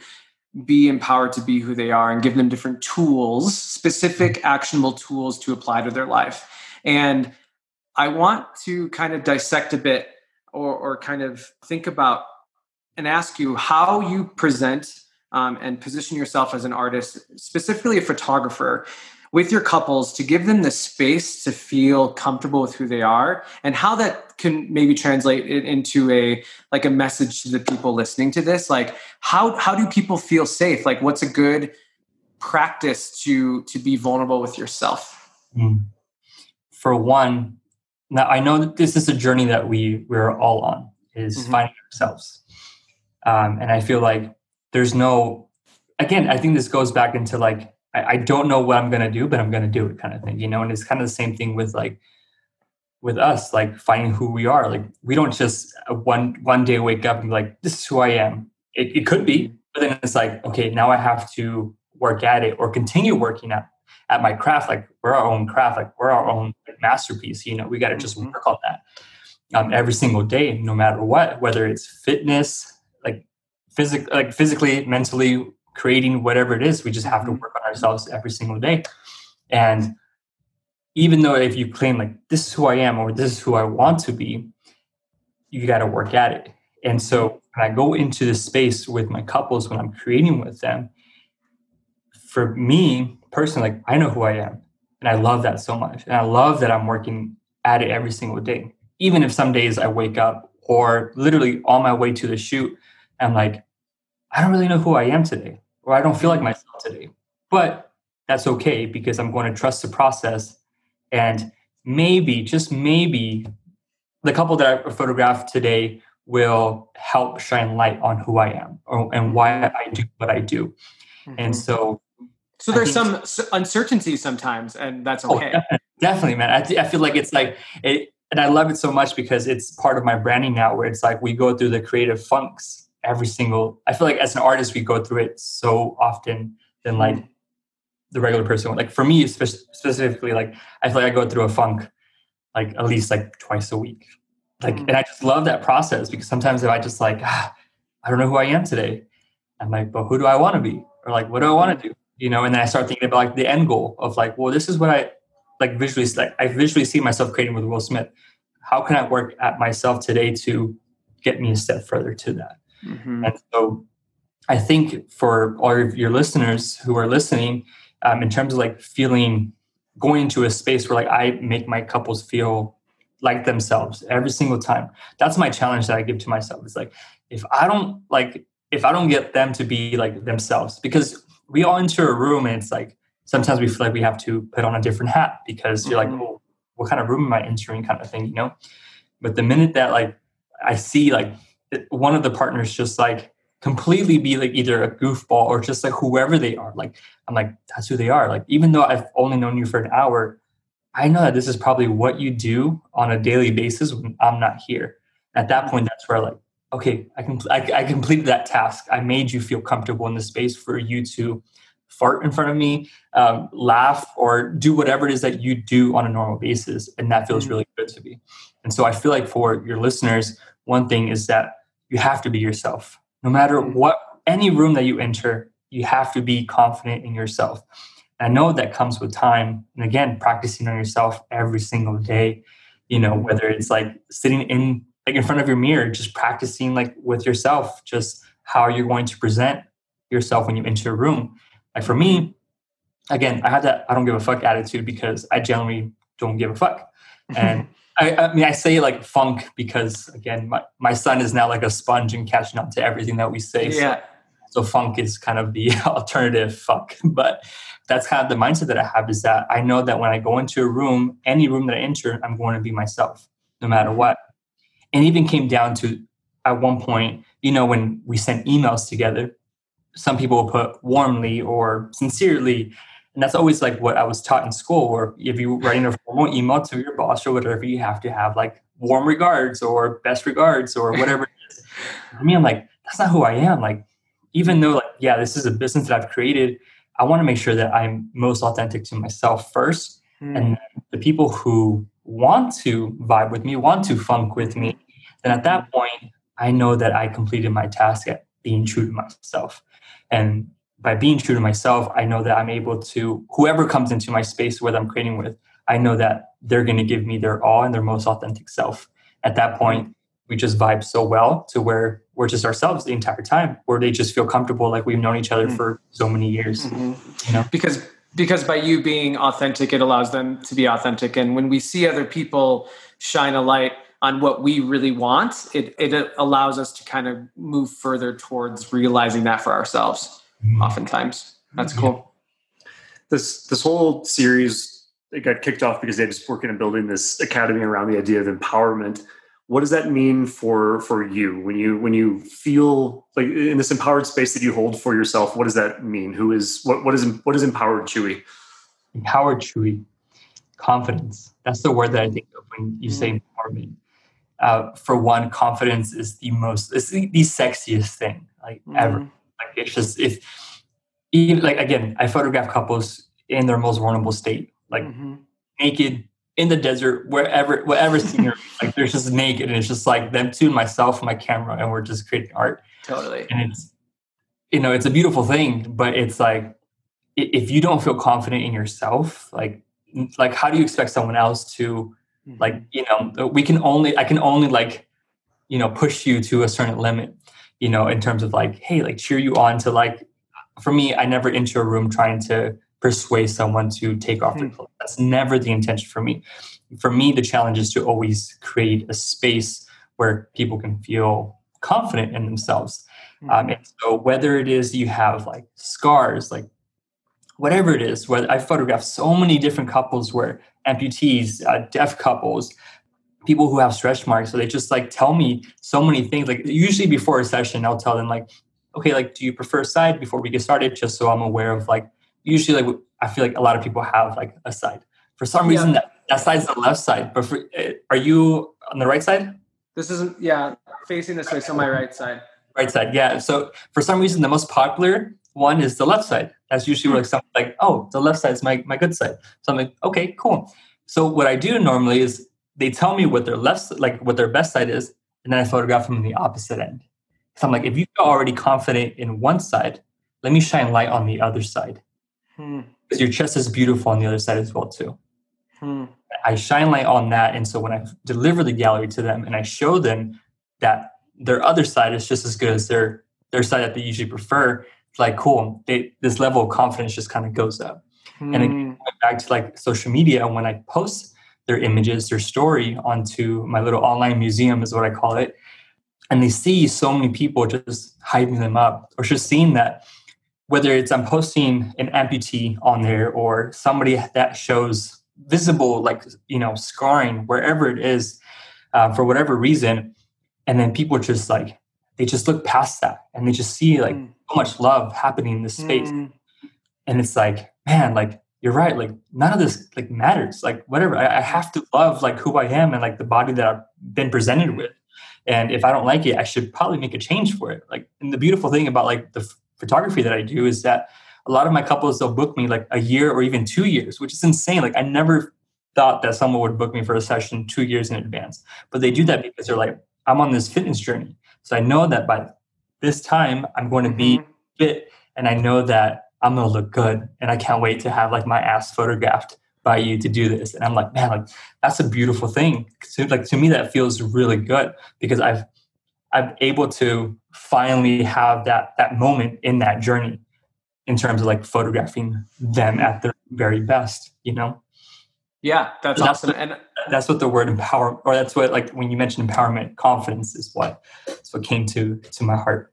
be empowered to be who they are and give them different tools, specific actionable tools to apply to their life. And I want to kind of dissect a bit or, or kind of think about and ask you how you present um, and position yourself as an artist, specifically a photographer, with your couples to give them the space to feel comfortable with who they are and how that can maybe translate it into a like a message to the people listening to this like how how do people feel safe like what's a good practice to to be vulnerable with yourself mm. for one now i know that this is a journey that we we're all on is mm-hmm. finding ourselves um, and i feel like there's no again i think this goes back into like I, I don't know what I'm gonna do, but I'm gonna do it kind of thing, you know. And it's kind of the same thing with like with us, like finding who we are. Like we don't just uh, one one day wake up and be like, this is who I am. It, it could be, but then it's like, okay, now I have to work at it or continue working at at my craft. Like we're our own craft, like we're our own masterpiece. You know, we got to just mm-hmm. work on that um, every single day, no matter what, whether it's fitness, like physic, like physically, mentally, creating whatever it is. We just have to mm-hmm. work on ourselves every single day. And even though if you claim like this is who I am or this is who I want to be, you got to work at it. And so when I go into this space with my couples, when I'm creating with them, for me personally, like I know who I am. And I love that so much. And I love that I'm working at it every single day. Even if some days I wake up or literally on my way to the shoot, I'm like, I don't really know who I am today, or I don't feel like myself today. But that's okay because I'm going to trust the process. And maybe, just maybe, the couple that I photographed today will help shine light on who I am or, and why I do what I do. Mm-hmm. And so, so there's some uncertainty sometimes, and that's oh, okay. Oh, definitely, definitely, man. I, th- I feel like it's like it, and I love it so much because it's part of my branding now, where it's like we go through the creative funks every single. I feel like as an artist, we go through it so often than like mm-hmm. the regular person. Like for me spe- specifically, like I feel like I go through a funk like at least like twice a week like mm-hmm. and i just love that process because sometimes if i just like ah, i don't know who i am today i'm like but who do i want to be or like what do i want to do you know and then i start thinking about like the end goal of like well this is what i like visually like i visually see myself creating with will smith how can i work at myself today to get me a step further to that mm-hmm. and so i think for all of your listeners who are listening um, in terms of like feeling going into a space where like i make my couples feel like themselves every single time. That's my challenge that I give to myself. It's like if I don't like if I don't get them to be like themselves, because we all enter a room and it's like sometimes we feel like we have to put on a different hat because mm-hmm. you're like, mm-hmm. oh, what kind of room am I entering, kind of thing, you know. But the minute that like I see like one of the partners just like completely be like either a goofball or just like whoever they are, like I'm like that's who they are. Like even though I've only known you for an hour, I know that this is probably what you do on a daily basis when I'm not here. At that point, that's where like, okay, I can I, I completed that task. I made you feel comfortable in the space for you to fart in front of me, um, laugh, or do whatever it is that you do on a normal basis, and that feels mm-hmm. really good to me. And so I feel like for your listeners, one thing is that you have to be yourself, no matter mm-hmm. what any room that you enter. You have to be confident in yourself. I know that comes with time. And again, practicing on yourself every single day, you know, whether it's like sitting in like in front of your mirror, just practicing like with yourself, just how you're going to present yourself when you enter a room. Like for me, again, I have that I don't give a fuck attitude because I generally don't give a fuck. And I, I, mean, I say like funk because again, my, my son is now like a sponge and catching up to everything that we say. Yeah. So, so funk is kind of the alternative fuck. But that's kind of the mindset that I have is that I know that when I go into a room, any room that I enter, I'm going to be myself no matter what. And even came down to at one point, you know, when we sent emails together, some people will put warmly or sincerely. And that's always like what I was taught in school, or if you're writing a formal email to your boss or whatever, you have to have like warm regards or best regards or whatever it is. I mean, I'm like, that's not who I am. Like, even though like, yeah, this is a business that I've created I want to make sure that I'm most authentic to myself first. Mm. And the people who want to vibe with me, want to funk with me, then at that point, I know that I completed my task at being true to myself. And by being true to myself, I know that I'm able to, whoever comes into my space, whether I'm creating with, I know that they're going to give me their all and their most authentic self. At that point, we just vibe so well to where we're just ourselves the entire time where they just feel comfortable like we've known each other mm-hmm. for so many years mm-hmm. you know because because by you being authentic it allows them to be authentic and when we see other people shine a light on what we really want it it allows us to kind of move further towards realizing that for ourselves mm-hmm. oftentimes. That's cool. This this whole series it got kicked off because they just working and building this academy around the idea of empowerment. What does that mean for for you? When you when you feel like in this empowered space that you hold for yourself what does that mean? Who is what what is what is empowered Chuy? Empowered Chuy. Confidence. That's the word that i think of when you say mm-hmm. empowerment. Uh, for one confidence is the most it's the, the sexiest thing like mm-hmm. ever. Like it's just if even like again i photograph couples in their most vulnerable state like mm-hmm. naked in the desert, wherever, whatever scenery, like there's just naked, and it's just like them two, myself, my camera, and we're just creating art. Totally. And it's, you know, it's a beautiful thing, but it's like, if you don't feel confident in yourself, like, like how do you expect someone else to, mm-hmm. like, you know, we can only, I can only like you know push you to a certain limit you know in terms of like hey like cheer you on to like for me i never enter a room trying to persuade someone to take off their hmm. clothes that's never the intention for me for me the challenge is to always create a space where people can feel confident in themselves mm-hmm. um, and so whether it is you have like scars like whatever it is where i photographed so many different couples where amputees uh, deaf couples people who have stretch marks so they just like tell me so many things like usually before a session i'll tell them like okay like do you prefer side before we get started? Just so i'm aware of like usually like i feel like a lot of people have like a side. For some reason yeah. that, that side's the left side but for, eh, are you on the right side? This isn't yeah facing this way so my right side. Right side yeah so for some reason the most popular one is the left side. That's usually like something like oh the left side is my, my good side. So i'm like okay cool. So what i do normally is they tell me what their left like what their best side is and then i photograph them on the opposite end so i'm like if you're already confident in one side let me shine light on the other side hmm. because your chest is beautiful on the other side as well too hmm. i shine light on that and so when i deliver the gallery to them and i show them that their other side is just as good as their their side that they usually prefer it's like cool they, this level of confidence just kind of goes up hmm. and then back to like social media when i post their images, their story onto my little online museum, is what I call it. And they see so many people just hyping them up, or just seeing that whether it's I'm posting an amputee on there or somebody that shows visible, like, you know, scarring wherever it is uh, for whatever reason. And then people just like, they just look past that and they just see like mm. so much love happening in this space. Mm. And it's like, man, like you're right like none of this like matters like whatever I, I, have to love like who i am and like the body that i've been presented with and if i don't like it i should probably make a change for it like and the beautiful thing about like the f- photography that i do is that a lot of my couples they'll book me like a year or even two years which is insane like i never thought that someone would book me for a session two years in advance but they do that because they're like i'm on this fitness journey so i know that by this time i'm going to be mm-hmm. fit and i know that I'm gonna look good, and I can't wait to have like my ass photographed by you to do this. And I'm like, man, like that's a beautiful thing. So, like to me, that feels really good because I've I'm able to finally have that that moment in that journey in terms of like photographing them at their very best. You know. Yeah, that's, that's awesome. and that's what the word empower, or that's what like when you mentioned empowerment, confidence is what is what came to to my heart.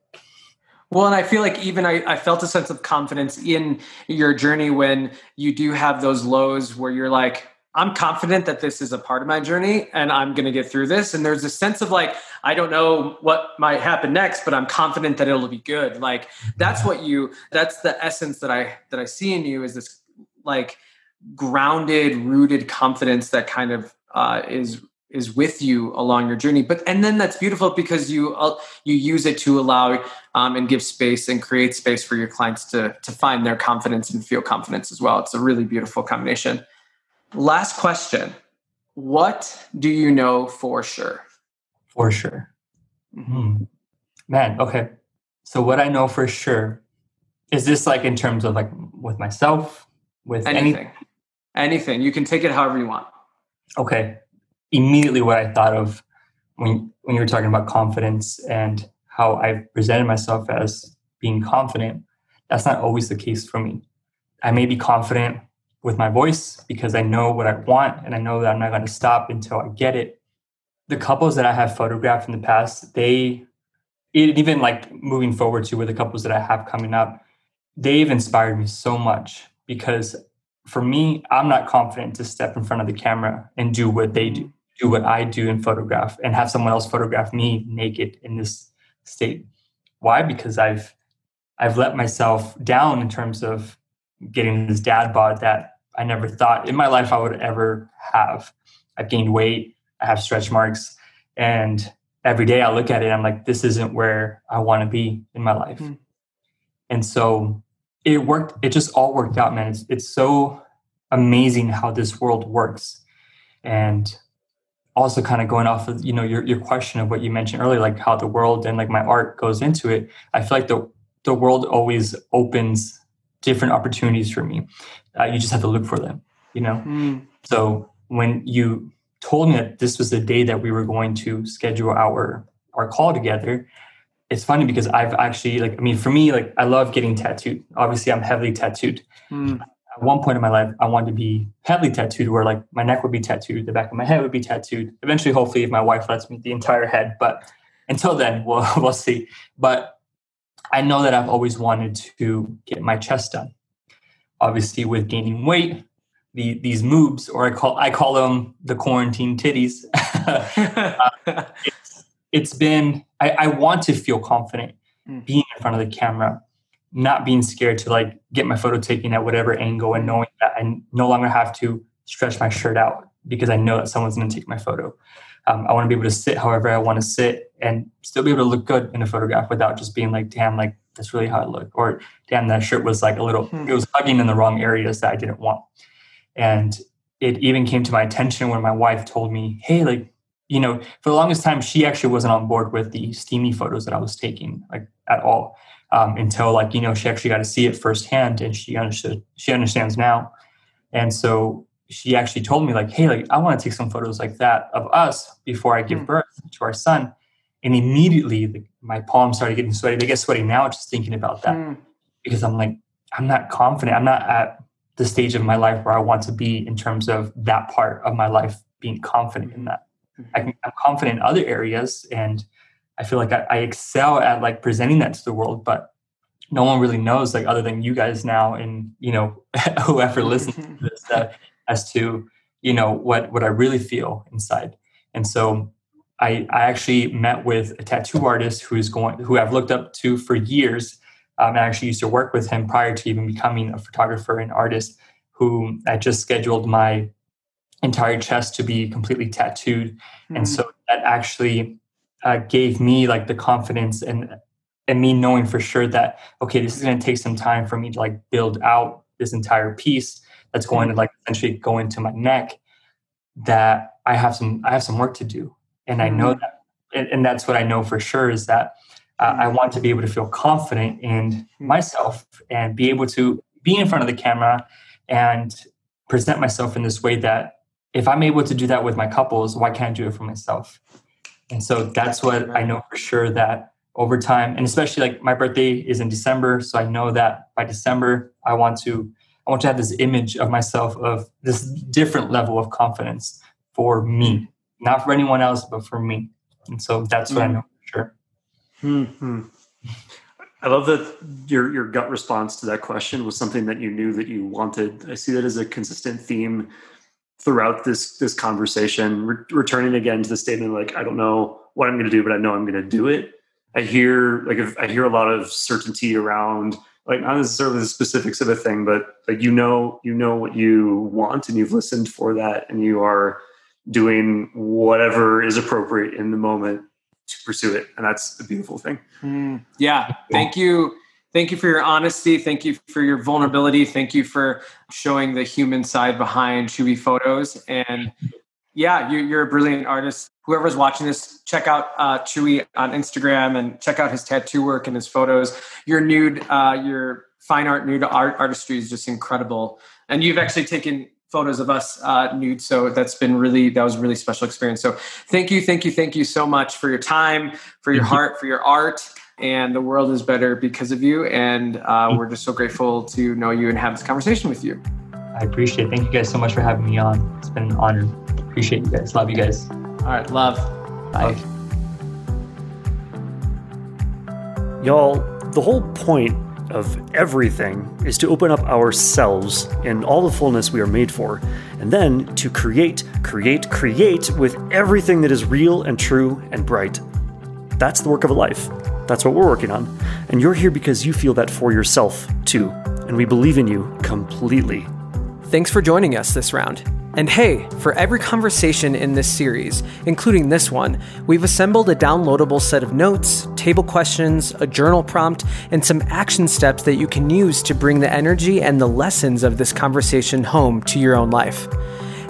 Well, and I feel like even I, I felt a sense of confidence in your journey when you do have those lows where you're like, I'm confident that this is a part of my journey and I'm going to get through this. And there's a sense of like, I don't know what might happen next, but I'm confident that it'll be good. Like that's what you, that's the essence that I, that I see in you is this like grounded, rooted confidence that kind of uh, is is with you along your journey. But and then that's beautiful because you uh, you use it to allow um, and give space and create space for your clients to to find their confidence and feel confidence as well. It's a really beautiful combination. Last question. What do you know for sure? For sure. Mm-hmm. man okay. So what i know for sure is this like in terms of like with myself with anything anything, anything. you can take it however you want. Okay immediately what I thought of when when you were talking about confidence and how I presented myself as being confident. That's not always the case for me. I may be confident with my voice because I know what I want and I know that I'm not going to stop until I get it. The couples that I have photographed in the past, they even like moving forward to with the couples that I have coming up, they've inspired me so much because for me, I'm not confident to step in front of the camera and do what they do do what I do and photograph and have someone else photograph me naked in this state. Why? Because I've I've let myself down in terms of getting this dad bod that I never thought in my life I would ever have. I've gained weight, I have stretch marks, and every day I look at it, I'm like, this isn't where I want to be in my life. Mm. And so it worked, it just all worked out, man. It's it's so amazing how this world works. And also kind of going off of you know your, your question of what you mentioned earlier like how the world and like my art goes into it i feel like the the world always opens different opportunities for me uh, you just have to look for them you know mm. so when you told me that this was the day that we were going to schedule our our call together, it's funny because I've actually like I mean for me like I love getting tattooed. Obviously, I'm heavily tattooed. Mm. At one point in my life, I wanted to be heavily tattooed, where like my neck would be tattooed, the back of my head would be tattooed. Eventually, hopefully, if my wife lets me, the entire head. But until then, we'll we'll see. But I know that I've always wanted to get my chest done. Obviously, with gaining weight, the, these moobs, or I call I call them the quarantine titties. uh, it's, it's been I, I, want to feel confident mm. being in front of the camera, not being scared to like get my photo taken at whatever angle, and knowing that I no longer have to stretch my shirt out because I know that someone's going to take my photo. Um, I want to be able to sit however I want to sit and still be able to look good in a photograph without just being like, damn, like that's really how I look, or damn, that shirt was like a little, hmm. it was hugging in the wrong areas that I didn't want. And it even came to my attention when my wife told me, hey, like, you know, for the longest time, she actually wasn't on board with the steamy photos that I was taking, like at all. Um, until like, you know, she actually got to see it firsthand and she understood, she understands now. And so she actually told me like, hey, like I want to take some photos like that of us before I give mm. birth to our son. And immediately like, my palms started getting sweaty. They get sweaty now just thinking about that. Mm. Because I'm like, I'm not confident. I'm not at the stage of my life where I want to be in terms of that part of my life being confident in that. Mm-hmm. I am confident in other areas and I feel like I, I, excel at like presenting that to the world, but no one really knows like other than you guys now and you know whoever listens to this uh, as to you know what what I really feel inside. And so I I actually met with a tattoo artist who is going who I've looked up to for years um, I actually used to work with him prior to even becoming a photographer and artist. Who I just scheduled my entire chest to be completely tattooed, mm-hmm. and so that actually uh, gave me like the confidence and and me knowing for sure that okay, this is going to take some time for me to like build out this entire piece that's going mm-hmm. to like essentially go into my neck. That I have some I have some work to do, and I know mm-hmm. that, and, and that's what I know for sure is that uh, I want to be able to feel confident in myself and be able to be in front of the camera and present myself in this way that if I'm able to do that with my couples, why can't I do it for myself? And so that's what I know for sure that over time, and especially like my birthday is in December, so I know that by December I want to I want to have this image of myself of this different level of confidence for me, not for anyone else, but for me. And so that's what I mm. know for sure. Hmm. I love that your your gut response to that question was something that you knew that you wanted. I see that as a consistent theme throughout this this conversation. Re- returning again to the statement like I don't know what I'm going to do, but I know I'm going to do it. I hear like I hear a lot of certainty around like not necessarily the specifics of a thing, but like you know you know what you want and you've listened for that and you are doing whatever is appropriate in the moment to pursue it. And that's a beautiful thing. Mm, yeah. Thank you thank you for your honesty thank you for your vulnerability thank you for showing the human side behind Chuy photos and yeah you're, you're a brilliant artist whoever's watching this check out uh, Chuy on instagram and check out his tattoo work and his photos your nude uh, your fine art nude art artistry is just incredible and you've actually taken photos of us uh, nude. So that's been really that was a really special experience. So thank you, thank you, thank you so much for your time, for your heart, for your art. And the world is better because of you. And uh, we're just so grateful to know you and have this conversation with you. I appreciate it. Thank you guys so much for having me on. It's been an honor. Appreciate you guys. Love you guys. All right. Love. Bye. Love. Y'all, the whole point of everything is to open up ourselves in all the fullness we are made for, and then to create, create, create with everything that is real and true and bright. That's the work of a life. That's what we're working on. And you're here because you feel that for yourself, too. And we believe in you completely. Thanks for joining us this round. And hey, for every conversation in this series, including this one, we've assembled a downloadable set of notes, table questions, a journal prompt, and some action steps that you can use to bring the energy and the lessons of this conversation home to your own life.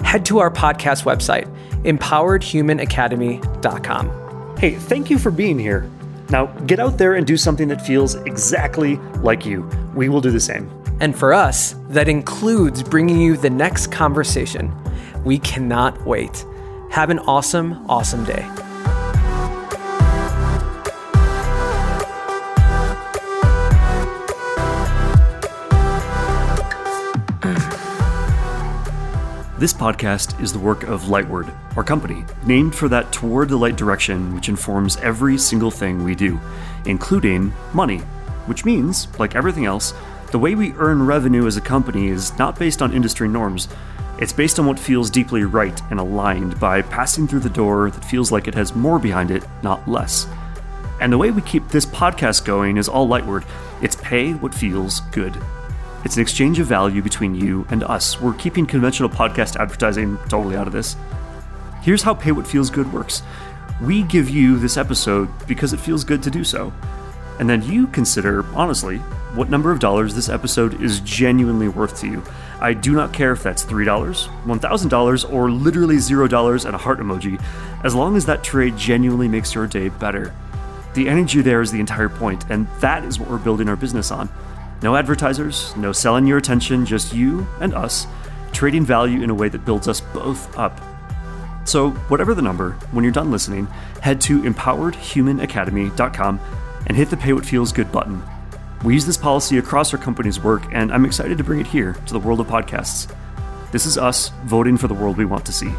Head to our podcast website, empoweredhumanacademy.com. Hey, thank you for being here. Now, get out there and do something that feels exactly like you. We will do the same. And for us, that includes bringing you the next conversation. We cannot wait. Have an awesome, awesome day. This podcast is the work of Lightward, our company, named for that toward the light direction which informs every single thing we do, including money, which means, like everything else, the way we earn revenue as a company is not based on industry norms. It's based on what feels deeply right and aligned by passing through the door that feels like it has more behind it, not less. And the way we keep this podcast going is all Lightward. It's pay what feels good. It's an exchange of value between you and us. We're keeping conventional podcast advertising totally out of this. Here's how Pay What Feels Good works we give you this episode because it feels good to do so. And then you consider, honestly, what number of dollars this episode is genuinely worth to you. I do not care if that's $3, $1,000, or literally $0 and a heart emoji, as long as that trade genuinely makes your day better. The energy there is the entire point, and that is what we're building our business on. No advertisers, no selling your attention, just you and us trading value in a way that builds us both up. So, whatever the number, when you're done listening, head to empoweredhumanacademy.com and hit the Pay What Feels Good button. We use this policy across our company's work, and I'm excited to bring it here to the world of podcasts. This is us voting for the world we want to see.